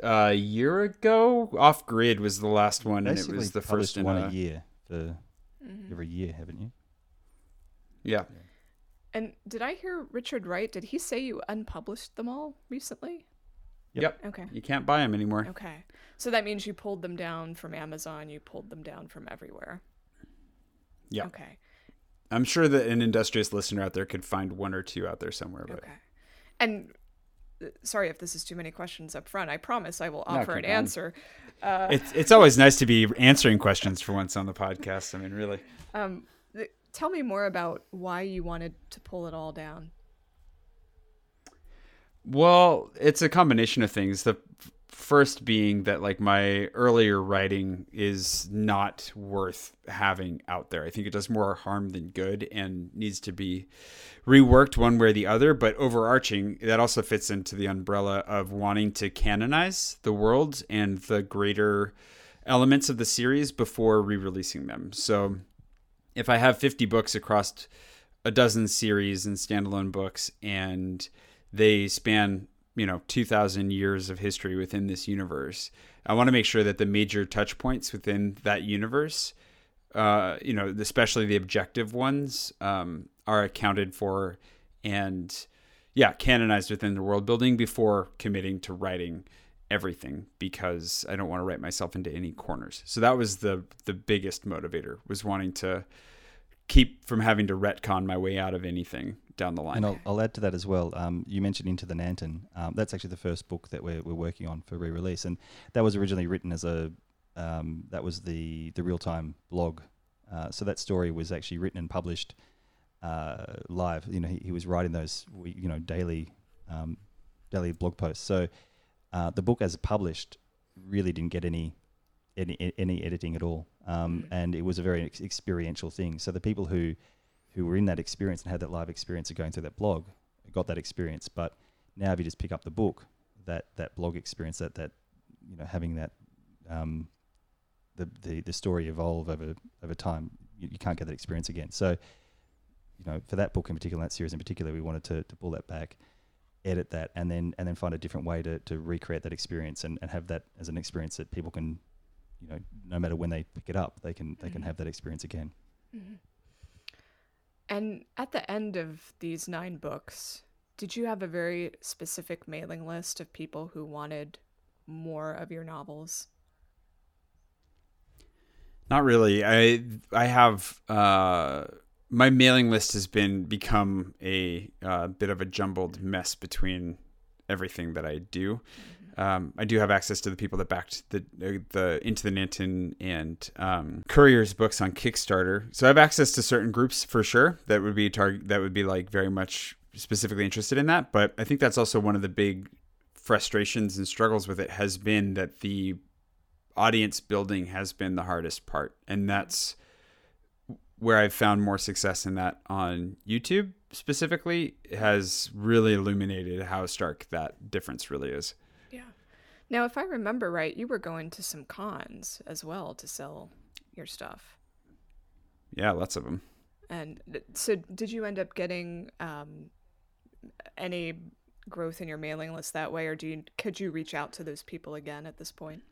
A year ago. Off Grid was the last one, Basically and it was the first one a, a year for mm-hmm. every year, haven't you? Yeah. And did I hear Richard Wright? Did he say you unpublished them all recently? Yep. yep. Okay. You can't buy them anymore. Okay. So that means you pulled them down from Amazon. You pulled them down from everywhere. Yeah. Okay. I'm sure that an industrious listener out there could find one or two out there somewhere. But... Okay. And sorry if this is too many questions up front. I promise I will offer no, an answer. Uh, it's it's always nice to be answering questions for once on the podcast. I mean, really. Um, th- tell me more about why you wanted to pull it all down. Well, it's a combination of things. The first being that like my earlier writing is not worth having out there. I think it does more harm than good and needs to be reworked one way or the other. But overarching, that also fits into the umbrella of wanting to canonize the world and the greater elements of the series before re-releasing them. So if I have 50 books across a dozen series and standalone books and they span you know 2000 years of history within this universe. I want to make sure that the major touch points within that universe uh, you know especially the objective ones um, are accounted for and yeah canonized within the world building before committing to writing everything because i don't want to write myself into any corners. So that was the the biggest motivator was wanting to keep from having to retcon my way out of anything down the line. And I'll, I'll add to that as well. Um, you mentioned Into the Nanton. Um, that's actually the first book that we're, we're working on for re-release, and that was originally written as a um, that was the the real time blog. Uh, so that story was actually written and published uh, live. You know, he, he was writing those you know daily um, daily blog posts. So uh, the book as published really didn't get any any, any editing at all, um, mm-hmm. and it was a very ex- experiential thing. So the people who who were in that experience and had that live experience of going through that blog got that experience. But now, if you just pick up the book, that that blog experience, that that you know, having that um, the, the the story evolve over over time, you, you can't get that experience again. So, you know, for that book in particular, that series in particular, we wanted to to pull that back. edit that and then and then find a different way to, to recreate that experience and, and have that as an experience that people can you know no matter when they pick it up they can they can Mhm. have that experience again Mhm. And at the end of these nine books, did you have a very specific mailing list of people who wanted more of your novels? Not really. I I have uh, my mailing list has been become a uh, bit of a jumbled mess between everything that I do. Um, I do have access to the people that backed the the Into the Nanton and um, Courier's books on Kickstarter, so I have access to certain groups for sure that would be target that would be like very much specifically interested in that. But I think that's also one of the big frustrations and struggles with it has been that the audience building has been the hardest part and that's where i've found more success in that on youtube specifically has really illuminated how stark that difference really is. Now, if I remember right, you were going to some cons as well to sell your stuff. yeah lots of them And so, did you end up getting um, any growth in your mailing list that way, or do you could you reach out to those people again at this point?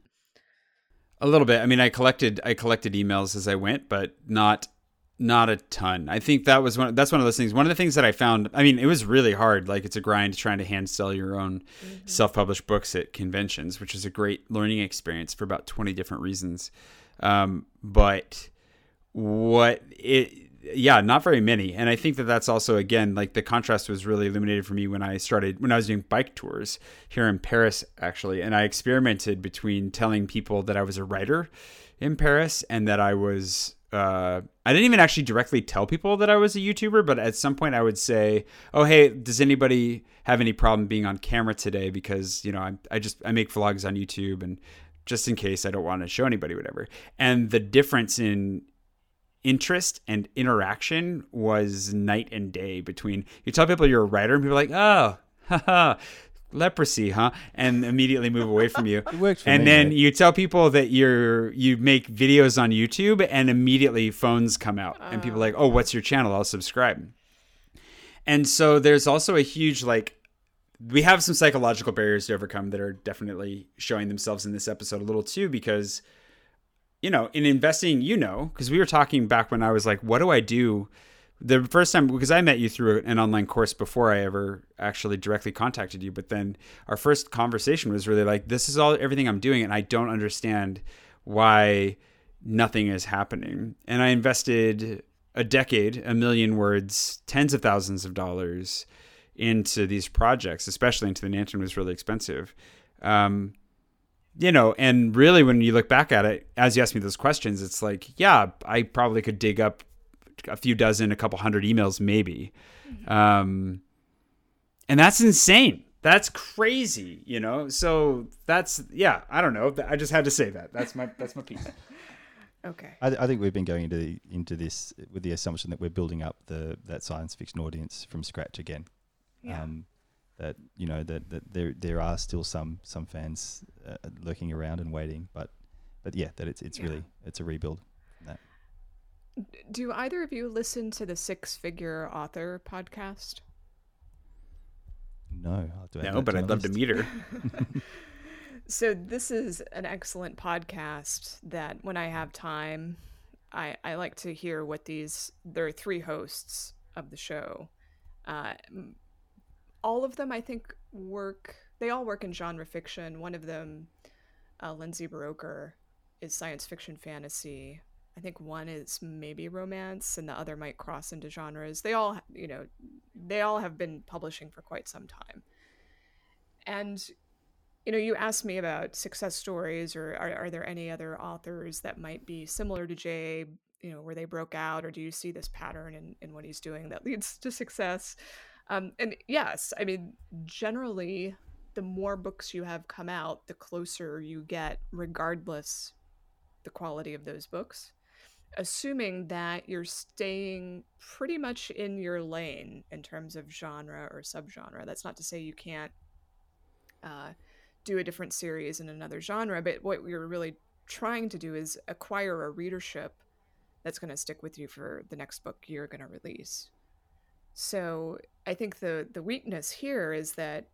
a little bit i mean i collected i collected emails as i went but not not a ton. I think that was one that's one of those things. One of the things that i found i mean it was really hard. Like it's a grind trying to hand sell your own self-published books at conventions which is a great learning experience for about 20 different reasons. Um, but what it yeah not very many. And i think that that's also again like the contrast was really illuminated for me when i started when i was doing bike tours here in paris actually. And i experimented between telling people that i was a writer in paris and that i was uh, I didn't even actually directly tell people that I was a YouTuber, but at some point I would say, "Oh, hey, does anybody have any problem being on camera today? Because you know, I, I just I make vlogs on YouTube, and just in case I don't want to show anybody, whatever." And the difference in interest and interaction was night and day between you tell people you're a writer and people are like, "Oh, haha." Leprosy, huh? And immediately move away from you. it worked for and me, then you tell people that you're you make videos on YouTube, and immediately phones come out, and people are like, "Oh, what's your channel? I'll subscribe." And so there's also a huge like we have some psychological barriers to overcome that are definitely showing themselves in this episode a little too because you know in investing you know because we were talking back when i was like what do i do the first time because i met you through an online course before i ever actually directly contacted you but then our first conversation was really like this is all everything i'm doing and i don't understand why nothing is happening. And i invested a decade a million words tens of thousands of dollars into these projects especially into the Nanton was really expensive. Um, you know, and really when you look back at it, as you asked me those questions, it's like, yeah, I probably could dig up a few dozen, a couple hundred emails, maybe. Um, and that's insane. That's crazy, you know. So that's yeah. I don't know. I just had to say that. That's my that's my piece. Okay. I, I think we've been going into the, into this with the assumption that we're building up the that science fiction audience from scratch again. Yeah. Um, that you know that, that there there are still some some fans uh, lurking around and waiting, but but yeah, that it's it's Yeah. really it's a rebuild. Do either of you listen to the Six Figure Author podcast? No, I'll have to add No, but I'd love to meet her. So this is an excellent podcast that when I have time, I, I like to hear what these there are three hosts of the show. Uh, all of them I think work they all work in genre fiction. One of them, uh, Lindsay Buroker, is science fiction fantasy. I think one is maybe romance and the other might cross into genres. They all, you know, they all have been publishing for quite some time. And you know, you asked me about success stories, or are, are there any other authors that might be similar to Jay, you know, where they broke out, or do you see this pattern in, in what he's doing that leads to success? Um, and yes, I mean, generally, the more books you have come out, the closer you get, regardless the quality of those books. Assuming that you're staying pretty much in your lane in terms of genre or subgenre. That's not to say you can't uh, do a different series in another genre, but what we're really trying to do is acquire a readership that's going to stick with you for the next book you're going to release. So I think the the weakness here is that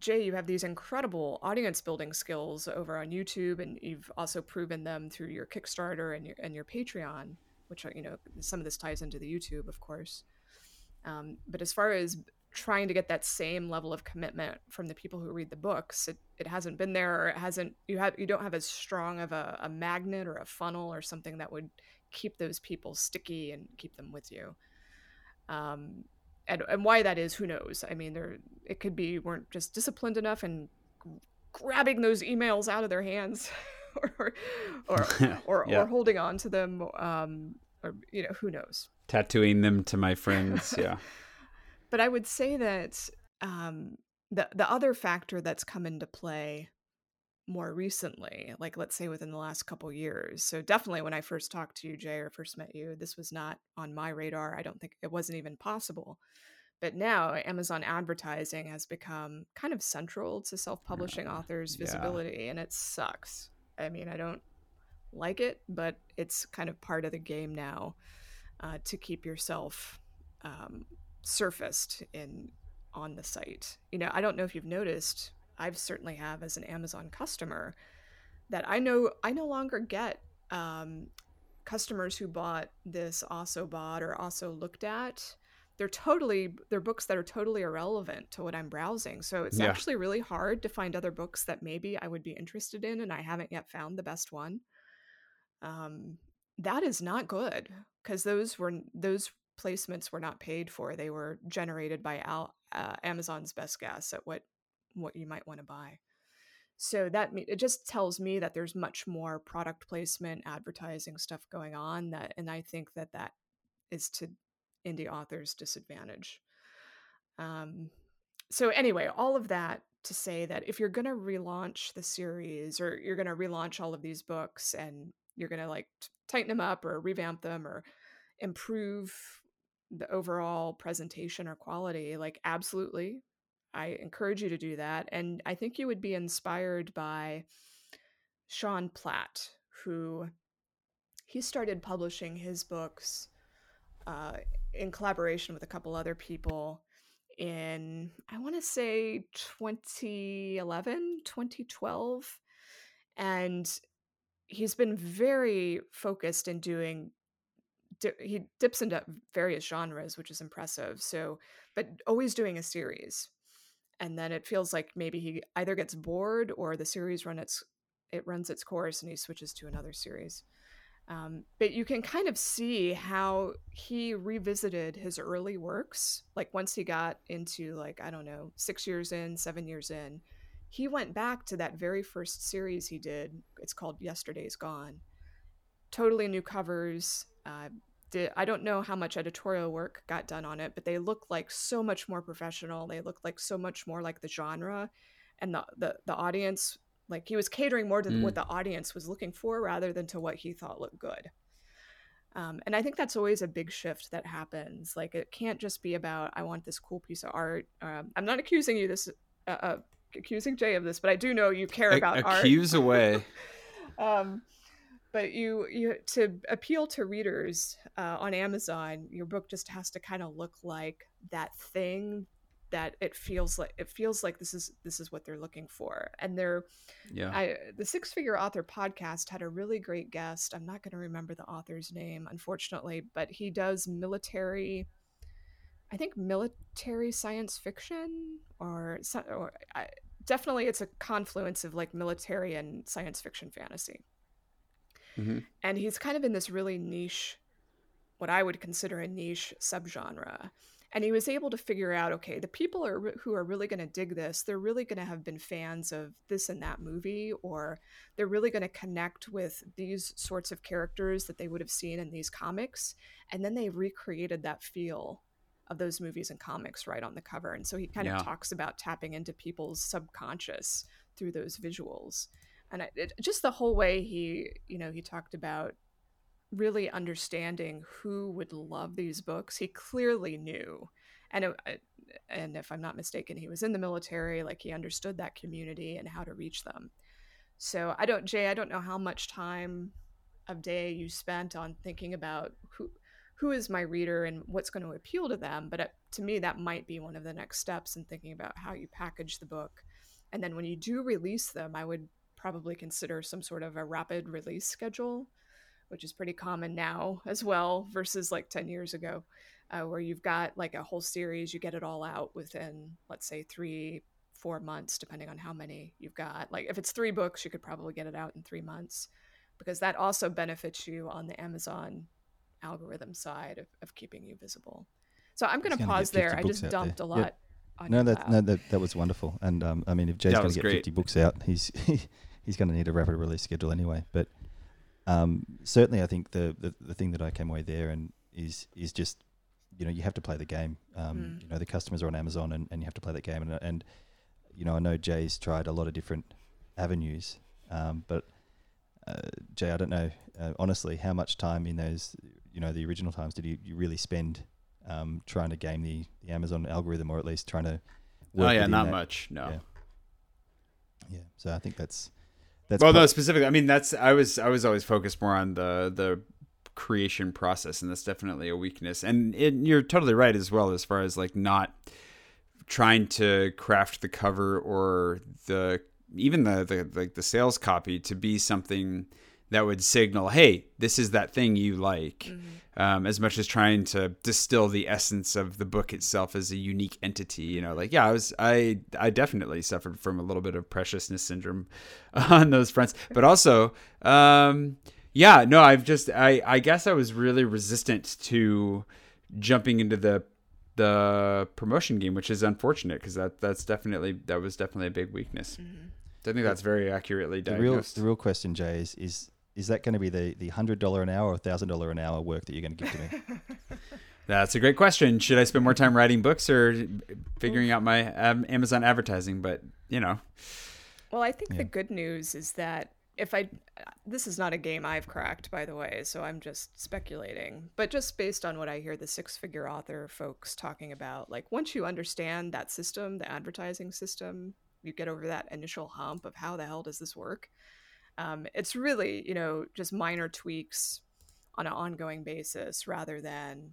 Jay, you have these incredible audience building skills over on YouTube, and you've also proven them through your Kickstarter and your and your Patreon, which are you know some of this ties into the YouTube, of course. Um, but as far as trying to get that same level of commitment from the people who read the books, it, it hasn't been there, or it hasn't you have you don't have as strong of a, a magnet or a funnel or something that would keep those people sticky and keep them with you. Um, and, and why that is, who knows? I mean, there it could be weren't just disciplined enough and grabbing those emails out of their hands, or or or, yeah. or, holding on to them, um, or you know, who knows? Tattooing them to my friends, yeah. but I would say that um, the the other factor that's come into play more recently, like let's say within the last couple years. So definitely when I first talked to you, Jay, or first met you, this was not on my radar. I don't think it wasn't even possible. But now Amazon advertising has become kind of central to self-publishing authors' visibility, yeah. and it sucks. I mean, I don't like it, but it's kind of part of the game now uh, to keep yourself um, surfaced in on the site. You know, I don't know if you've noticed I've certainly have as an Amazon customer that I know I no longer get um, customers who bought this also bought or also looked at. They're totally they're books that are totally irrelevant to what I'm browsing. So it's yeah. actually really hard to find other books that maybe I would be interested in, and I haven't yet found the best one. Um, that is not good because those were those placements were not paid for. They were generated by AI, uh, Amazon's best guess at what what you might want to buy. So that it just tells me that there's much more product placement, advertising stuff going on that and I think that that is to indie authors disadvantage. Um so anyway, all of that to say that if you're going to relaunch the series or you're going to relaunch all of these books and you're going to like tighten them up or revamp them or improve the overall presentation or quality like absolutely I encourage you to do that. And I think you would be inspired by Sean Platt, who he started publishing his books uh, in collaboration with a couple other people in, I want to say 2011, 2012. And he's been very focused in doing he dips into various genres which is impressive so but always doing a series and then it feels like maybe he either gets bored or the series run its it runs its course and he switches to another series. Um, but you can kind of see how he revisited his early works like once he got into like i don't know six years in seven years in he went back to that very first series he did. It's called yesterday's gone. Totally new covers uh, did I don't know how much editorial work got done on it, but they look like so much more professional. They look like so much more like the genre and the the, the audience like he was catering more to mm. what the audience was looking for rather than to what he thought looked good. Um, and I think that's always a big shift that happens. Like it can't just be about I want this cool piece of art. Um, I'm not accusing you this uh, uh, accusing Jay of this, but I do know you care about art. Accuse away. um, but you you to appeal to readers uh, on Amazon, your book just has to kind of look like that thing that it feels like it feels like this is this is what they're looking for. And they're yeah. I, the six figure author podcast had a really great guest. I'm not going to remember the author's name unfortunately but he does military i think military science fiction or, or I, definitely it's a confluence of like military and science fiction fantasy Mm-hmm. And he's kind of in this really niche, what I would consider a niche subgenre. And he was able to figure out okay, the people are, who are really going to dig this, they're really going to have been fans of this and that movie, or they're really going to connect with these sorts of characters that they would have seen in these comics. And then they recreated that feel of those movies and comics right on the cover. And so he kind yeah. of talks about tapping into people's subconscious through those visuals and I, it, just the whole way he you know he talked about really understanding who would love these books he clearly knew and it, and if i'm not mistaken he was in the military like he understood that community and how to reach them so i don't jay i don't know how much time of day you spent on thinking about who who is my reader and what's going to appeal to them. But it, to me, that might be one of the next steps in thinking about how you package the book. And then when you do release them, I would probably consider some sort of a rapid release schedule, which is pretty common now as well, versus like 10 years ago, uh, where you've got like a whole series, you get it all out within, let's say, three, four months, depending on how many you've got. Like if it's three books, you could probably get it out in three months because that also benefits you on the Amazon algorithm side of, of keeping you visible. So I'm going to pause there. I just dumped there. a lot. Yep. No, that no, that that was wonderful. And um, I mean, if Jay's going to get great. 50 books out, he's he's going to need a rapid release schedule anyway. But um, certainly, I think the, the the thing that I came away there and is is just you know you have to play the game. Um, mm. You know the customers are on Amazon and, and you have to play that game. And and you know I know Jay's tried a lot of different avenues, um, but uh, Jay, I don't know uh, honestly how much time in those you know the original times did you, you really spend um, trying to game the, the Amazon algorithm or at least trying to oh yeah not that. much no yeah. yeah. so I think that's that's well no specifically I mean that's I was I was always focused more on the the creation process and that's definitely a weakness. And it, you're totally right as well as far as like not trying to craft the cover or the even the the like the sales copy to be something that would signal, hey, this is that thing you like, mm-hmm. um, as much as trying to distill the essence of the book itself as a unique entity. You know, like yeah, I was I I definitely suffered from a little bit of preciousness syndrome on those fronts, but also. Um, yeah, no, I've just I I guess I was really resistant to jumping into the the promotion game, which is unfortunate because that that's definitely that was definitely a big weakness. Mm-hmm. I think that's very accurately diagnosed. The real, the real question, Jay, is, is is that going to be the the hundred dollar an hour or thousand dollar an hour work that you're going to give to me? That's a great question. Should I spend more time writing books or figuring out my um, Amazon advertising? But you know, well, I think yeah. the good news is that if I this is not a game I've cracked, by the way, so I'm just speculating. But just based on what I hear the six figure author folks talking about, like once you understand that system, the advertising system, you get over that initial hump of how the hell does this work um, it's really you know just minor tweaks on an ongoing basis rather than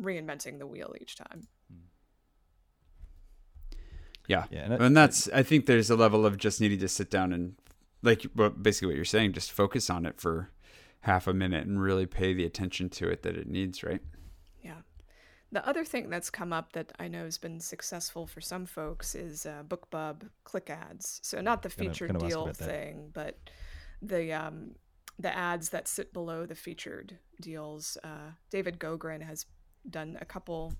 reinventing the wheel each time. Yeah, yeah and, and that's i think there's a level of just needing to sit down and like basically what you're saying just focus on it for half a minute and really pay the attention to it that it needs right? Yeah. The other thing that's come up that I know has been successful for some folks is uh, BookBub click ads. So not the featured gonna, gonna deal thing, but the um, the ads that sit below the featured deals. Uh, David Gaughran has done a couple.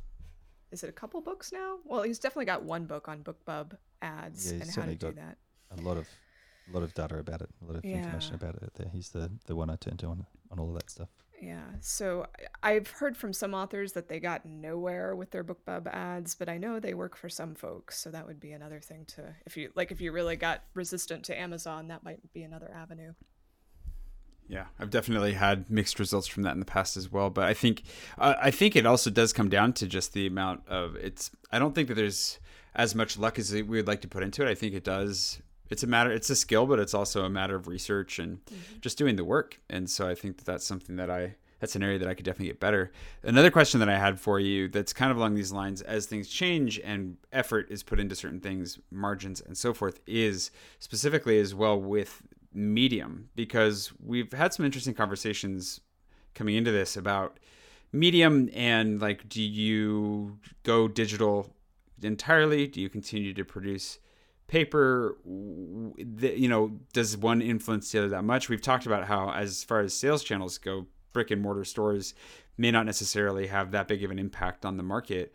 Is it a couple books now? Well, he's definitely got one book on BookBub ads yeah, and how to do that. A lot of a lot of data about it, a lot of yeah. information about it there. He's the the one I turn to on on all of that stuff. Yeah. So I've heard from some authors that they got nowhere with their BookBub ads, but I know they work for some folks, so that would be another thing to if you like if you really got resistant to Amazon, that might be another avenue. Yeah, I've definitely had mixed results from that in the past as well, but I think uh, I think it also does come down to just the amount of it's I don't think that there's as much luck as we would like to put into it. I think it does it's a matter it's a skill but it's also a matter of research and mm-hmm. just doing the work. And so i think that that's something that i that's an area that i could definitely get better. Another question that i had for you that's kind of along these lines as things change and effort is put into certain things margins and so forth is specifically as well with medium. Because we've had some interesting conversations coming into this about medium and like do you go digital entirely? Do you continue to produce paper you know does one influence the other that much? We've talked about how as far as sales channels go brick and mortar stores may not necessarily have that big of an impact on the market.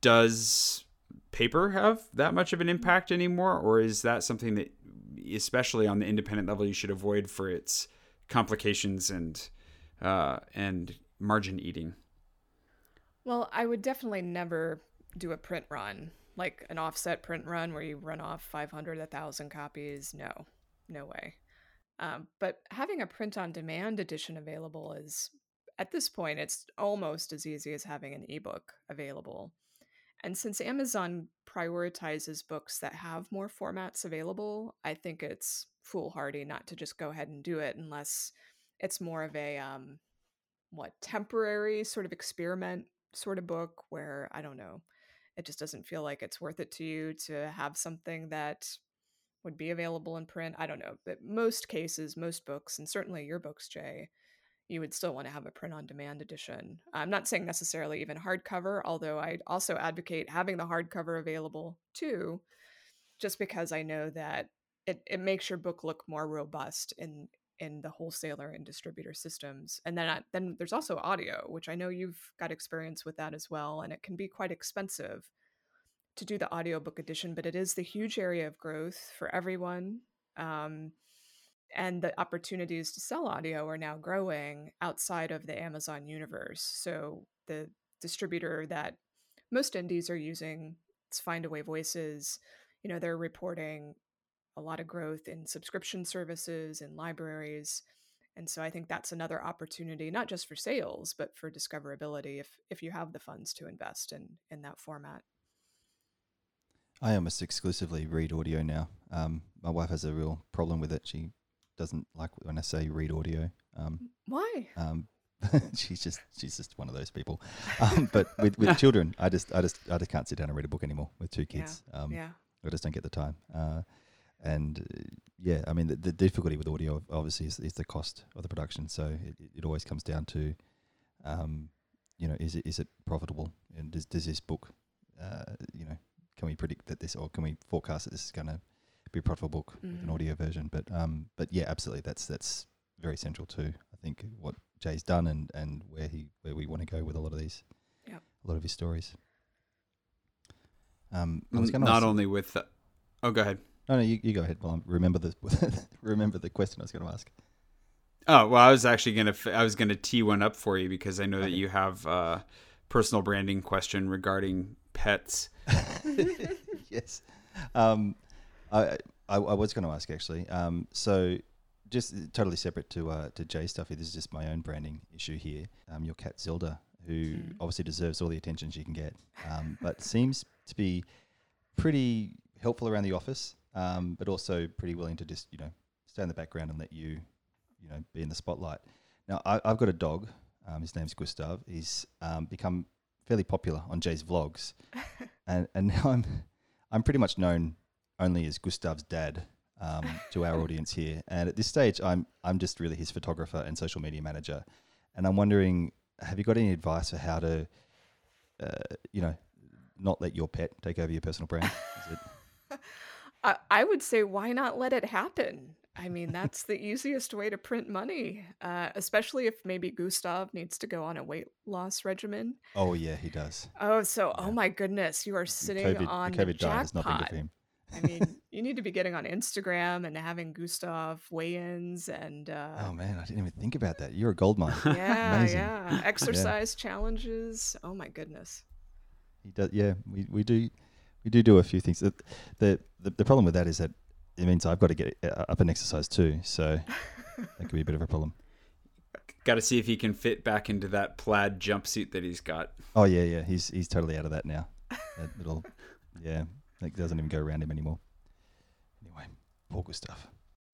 Does paper have that much of an impact anymore or is that something that especially on the independent level you should avoid for its complications and uh, and margin eating? Well i would definitely never do a print run like an offset print run where you run off 500 1000 copies? No no way. Um, but having a print on demand edition available is at this point it's almost as easy as having an ebook available. And since amazon prioritizes books that have more formats available i think it's foolhardy not to just go ahead and do it unless it's more of a um, what temporary sort of experiment sort of book where I don't know, it just doesn't feel like it's worth it to you to have something that would be available in print. I don't know, but most cases, most books, and certainly your books, Jay, you would still want to have a print on demand edition. I'm not saying necessarily even hardcover, although I also advocate having the hardcover available too, just because I know that it, it makes your book look more robust in in the wholesaler and distributor systems. And then then there's also audio, which I know you've got experience with that as well, and it can be quite expensive to do the audiobook edition, but it is the huge area of growth for everyone. Um, and the opportunities to sell audio are now growing outside of the Amazon universe. So the distributor that most indies are using, it's Findaway Voices. You know, they're reporting a lot of growth in subscription services and libraries. And so I think that's another opportunity, not just for sales, but for discoverability if if you have the funds to invest in in that format. I almost exclusively read audio now. Um, my wife has a real problem with it. She doesn't like when I say read audio. Um, Why? Um, she's just she's just one of those people. Um, but with, with children, I just I just I just can't sit down and read a book anymore with two kids. Yeah. Um, yeah. I just don't get the time. Uh, and uh, yeah, I mean the, the, difficulty with audio obviously is, is the cost of the production. So it, it always comes down to, um, you know, is it is it profitable, and does does this book, uh, you know, can we predict that this, or can we forecast that this is going to be a profitable book mm. with an mm. audio version? But um, but yeah, absolutely, that's that's very central to I think what Jay's done and and where he where we want to go with a lot of these, yep. a lot of his stories. Um, not only with, the, oh, go ahead. No, no, you, you go ahead. Well, remember the remember the question I was going to ask. Oh well, I was actually gonna I was gonna tee one up for you because I know okay. that you have a personal branding question regarding pets. yes, um, I, I, I was going to ask actually. Um, so just totally separate to uh, to Jay stuff. This is just my own branding issue here. Um, your cat Zelda, who mm. obviously deserves all the attention she can get, um, but seems to be pretty helpful around the office um, but also pretty willing to just you know stay in the background and let you you know be in the spotlight. Now I, have got a dog. Um, his name's Gustav. He's um, become fairly popular on Jay's vlogs, and and now I'm I'm pretty much known only as Gustav's dad um, to our audience here. And at this stage, I'm I'm just really his photographer and social media manager. And I'm wondering, have you got any advice for how to, uh, you know, not let your pet take over your personal brand? I, I would say, why not let it happen? I mean, that's the easiest way to print money, uh, especially if maybe Gustav needs to go on a weight loss regimen. Oh yeah, he does. Oh, so oh my goodness, you are sitting COVID, on the, COVID the jackpot. I mean, you need to be getting on Instagram and having Gustav weigh-ins and. Uh, oh man, I didn't even think about that. You're a gold mine. Yeah, yeah. Exercise yeah. challenges. Oh my goodness. He does. Yeah, we we do we do do a few things. The, the the, the problem with that is that it means I've got to get uh, up and exercise too. So that could be a bit of a problem. Got to see if he can fit back into that plaid jumpsuit that he's got. Oh yeah, yeah. He's he's totally out of that now. That little, yeah, it doesn't even go around him anymore. Anyway, poor Gustav.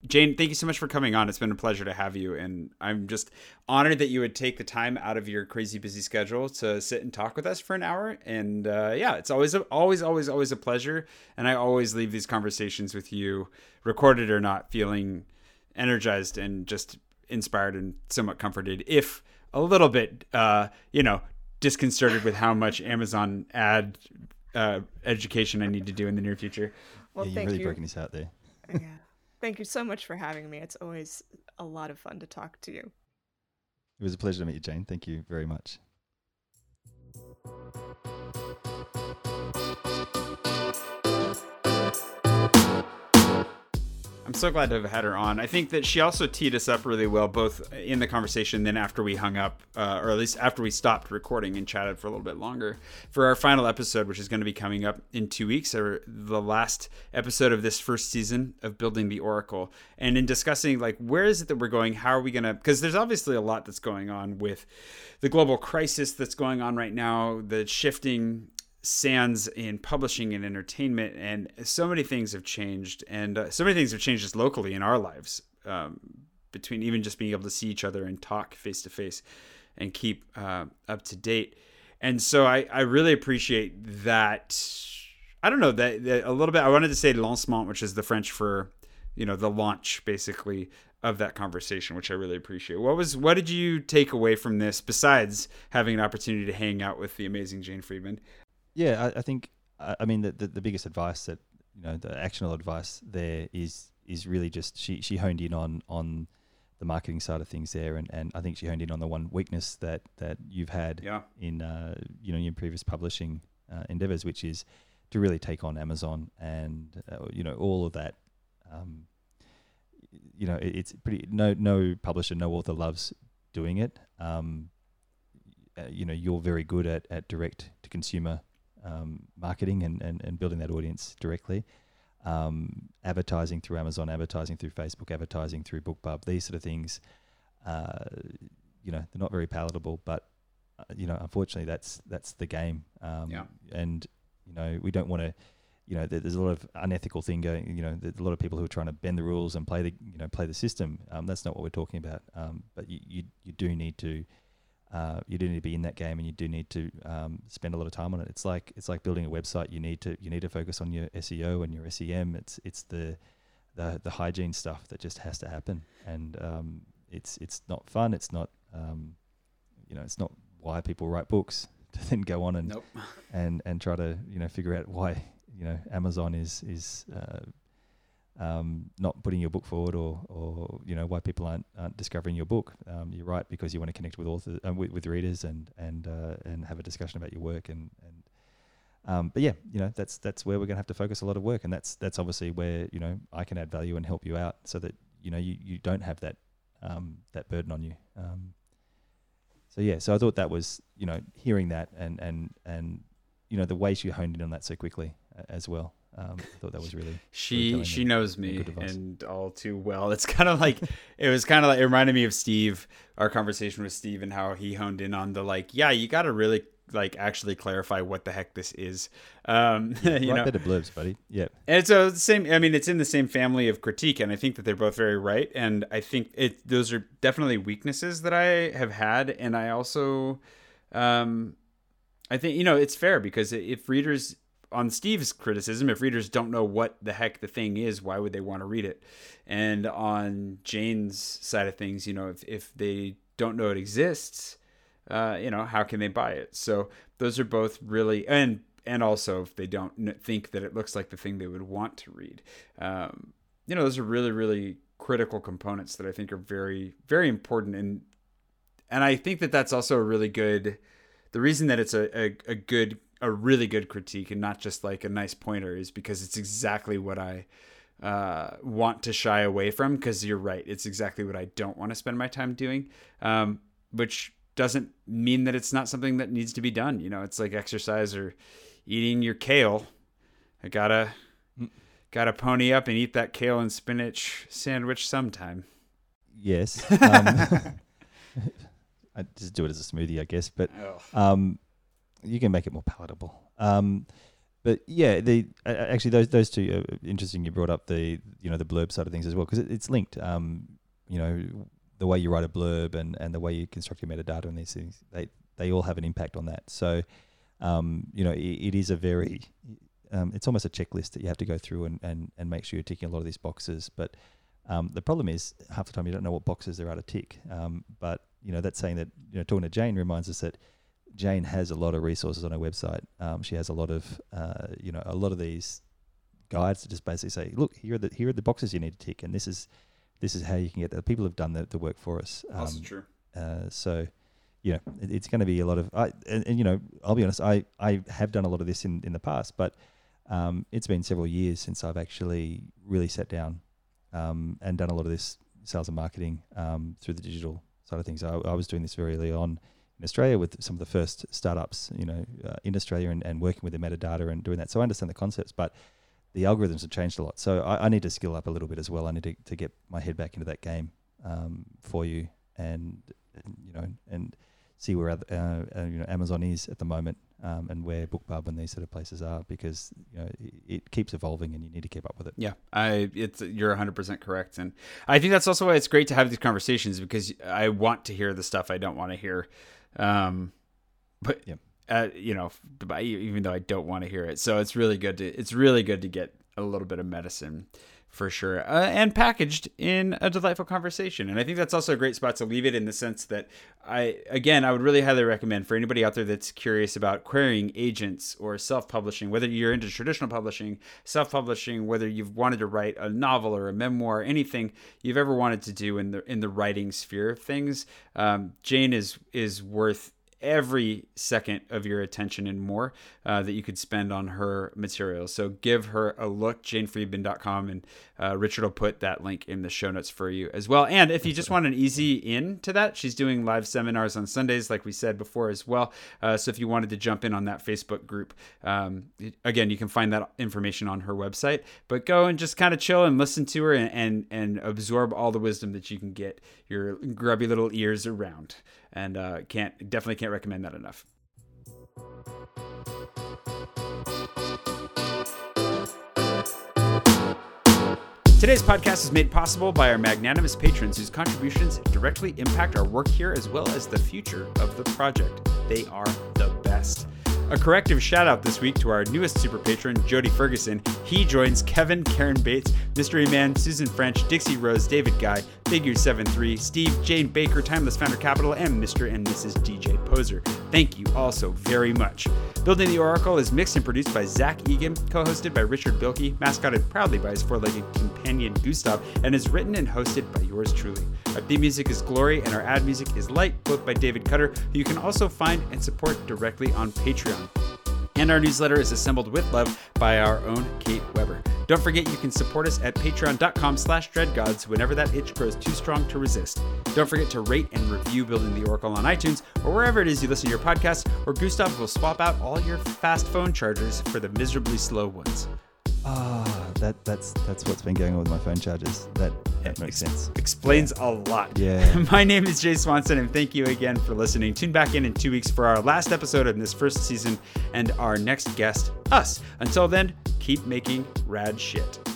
Jane, thank you so much for coming on. It's been a pleasure to have you. And I'm just honored that you would take the time out of your crazy busy schedule to sit and talk with us for an hour. And uh, yeah, it's always, always, always, always a pleasure. And I always leave these conversations with you, recorded or not, feeling energized and just inspired and somewhat comforted, if a little bit, uh, you know, disconcerted with how much Amazon ad uh, education I need to do in the near future. Well, yeah, you're really you. breaking his heart there. Yeah. Thank you so much for having me. It's always a lot of fun to talk to you. It was a pleasure to meet you, Jane. Thank you very much. I'm so glad to have had her on. I think that she also teed us up really well, both in the conversation, then after we hung up, uh, or at least after we stopped recording and chatted for a little bit longer, for our final episode, which is going to be coming up in two weeks, or the last episode of this first season of Building the Oracle, and in discussing like where is it that we're going, how are we going to? Because there's obviously a lot that's going on with the global crisis that's going on right now, the shifting sands in publishing and entertainment and so many things have changed and uh, so many things have changed just locally in our lives um, between even just being able to see each other and talk face to face and keep uh, up to date. And so I, I really appreciate that. I don't know that, that a little bit. I wanted to say lancement, which is the French for, you know, the launch basically of that conversation, which I really appreciate. What was what did you take away from this besides having an opportunity to hang out with the amazing Jane Friedman? Yeah, I, I think I mean the, the, the biggest advice that you know the actionable advice there is is really just she she honed in on on the marketing side of things there, and, and I think she honed in on the one weakness that that you've had yeah. in uh, you know your previous publishing uh, endeavors, which is to really take on Amazon and uh, you know all of that. Um, you know, it, it's pretty no no publisher, no author loves doing it. Um, uh, you know, you're very good at, at direct to consumer um, marketing and, and, and building that audience directly um, advertising through Amazon, advertising through Facebook, advertising through BookBub, these sort of things, uh, you know, they're not very palatable. But uh, you know, unfortunately, that's that's the game. Um, yeah. And you know, we don't want to. You know, there's a lot of unethical thing going. You know, there's a lot of people who are trying to bend the rules and play the you know play the system. Um, that's not what we're talking about. Um, but you, you you do need to uh, you do need to be in that game, and you do need to um, spend a lot of time on it. It's like it's like building a website. You need to you need to focus on your SEO and your SEM. It's it's the the the hygiene stuff that just has to happen, and um, it's it's not fun. It's not um, you know it's not why people write books to then go on and nope. and and try to you know figure out why you know Amazon is is uh, um, not putting your book forward, or, or you know why people aren't, aren't discovering your book. Um, you write because you want to connect with authors, uh, with, with, readers, and and uh, and have a discussion about your work. And and um, but yeah, you know that's that's where we're going to have to focus a lot of work, and that's that's obviously where you know I can add value and help you out, so that you know you, you don't have that um, that burden on you. Um, so yeah, so I thought that was you know hearing that and and and you know the way she honed in on that so quickly uh, as well. Um, I thought that was really she really she knows me and all too well. It's kind of like it was kind of like it reminded me of Steve, our conversation with Steve, and how he honed in on the like, yeah, you got to really like actually clarify what the heck this is. Um, yeah, you know, bit of blurbs, buddy. Yeah, and so the same. I mean, it's in the same family of critique, and I think that they're both very right. And I think it those are definitely weaknesses that I have had, and I also, um, I think you know it's fair because if readers on Steve's criticism, if readers don't know what the heck the thing is, why would they want to read it? And on Jane's side of things, you know, if, if they don't know it exists, uh, you know, how can they buy it? So those are both really, and and also if they don't think that it looks like the thing they would want to read, um, you know, those are really really critical components that I think are very very important and and I think that that's also a really good. The reason that it's a, a, a good a really good critique and not just like a nice pointer is because it's exactly what I uh, want to shy away from. Because you're right, it's exactly what I don't want to spend my time doing, um, which doesn't mean that it's not something that needs to be done. You know, it's like exercise or eating your kale. I gotta gotta pony up and eat that kale and spinach sandwich sometime. Yes. Um, I just do it as a smoothie, I guess. But um, you can make it more palatable. Um, but yeah, the uh, actually those those two are interesting. You brought up the you know the blurb side of things as well because it, it's linked. Um, you know the way you write a blurb and, and the way you construct your metadata and these things they they all have an impact on that. So um, you know it, it is a very um, it's almost a checklist that you have to go through and, and, and make sure you're ticking a lot of these boxes. But um, the problem is half the time you don't know what boxes there are to tick. Um, but you know that's saying that you know talking to Jane reminds us that Jane has a lot of resources on her website. Um, she has a lot of, uh, you know, a lot of these guides to just basically say, look, here are the here are the boxes you need to tick, and this is this is how you can get that. People have done the, the work for us. Um, That's true. Uh, so, you know, it, it's going to be a lot of. I and, and, you know, I'll be honest. I I have done a lot of this in in the past, but um, it's been several years since I've actually really sat down um, and done a lot of this sales and marketing um, through the digital side of things. I, I was doing this very early on in Australia with some of the first startups, you know, uh, in Australia and, and working with the metadata and doing that. So I understand the concepts, but the algorithms have changed a lot. So I, I need to skill up a little bit as well. I need to, to get my head back into that game um, for you, and, you know, and see where uh, uh, you know Amazon is at the moment um, and where BookBub and these sort of places are because you know it, it, keeps evolving and you need to keep up with it. Yeah, I it's you're 100 percent correct, and I think that's also why it's great to have these conversations because I want to hear the stuff I don't want to hear, um, but yeah. Uh, you know, even though I don't want to hear it, so it's really good to it's really good to get a little bit of medicine for sure, uh, and packaged in a delightful conversation. And I think that's also a great spot to leave it in the sense that I, again, I would really highly recommend for anybody out there that's curious about querying agents or self publishing, whether you're into traditional publishing, self publishing, whether you've wanted to write a novel or a memoir, anything you've ever wanted to do in the in the writing sphere of things. Um, Jane is is worth every second of your attention and more uh, that you could spend on her materials. So give her a look, janefriedman.com, and uh, Richard will put that link in the show notes for you as well. And if you just want an easy in to that, she's doing live seminars on Sundays, like we said before as well. Uh, so if you wanted to jump in on that Facebook group, um, again, you can find that information on her website. But go and just kind of chill and listen to her and, and, and absorb all the wisdom that you can get your grubby little ears around and uh, can't definitely can't recommend that enough. Today's podcast is made possible by our magnanimous patrons whose contributions directly impact our work here as well as the future of the project. They are the best. A corrective shout out this week to our newest super patron, Jody Ferguson. He joins Kevin, Karen Bates, Mystery Man, Susan French, Dixie Rose, David Guy, Figure 73, Steve, Jane Baker, Timeless Founder Capital, and Mr. and Mrs. DJ Poser. Thank you all so very much. Building the Oracle is mixed and produced by Zach Egan, co hosted by Richard Bilkey, mascoted proudly by his four legged companion Gustav, and is written and hosted by yours truly. Our theme music is Glory, and our ad music is Light, both by David Cutter, who you can also find and support directly on Patreon. And our newsletter is assembled with love by our own Kate Weber. Don't forget you can support us at patreon.com slash dreadgods whenever that itch grows too strong to resist. Don't forget to rate and review Building the Oracle on iTunes or wherever it is you listen to your podcast, or Gustav will swap out all your fast phone chargers for the miserably slow ones. Ah, that that's that's what's been going on with my phone chargers. That that makes sense. Explains yeah. a lot. Yeah. my name is Jay Swanson, and thank you again for listening. Tune back in in two weeks for our last episode of this first season and our next guest, us. Until then, keep making rad shit.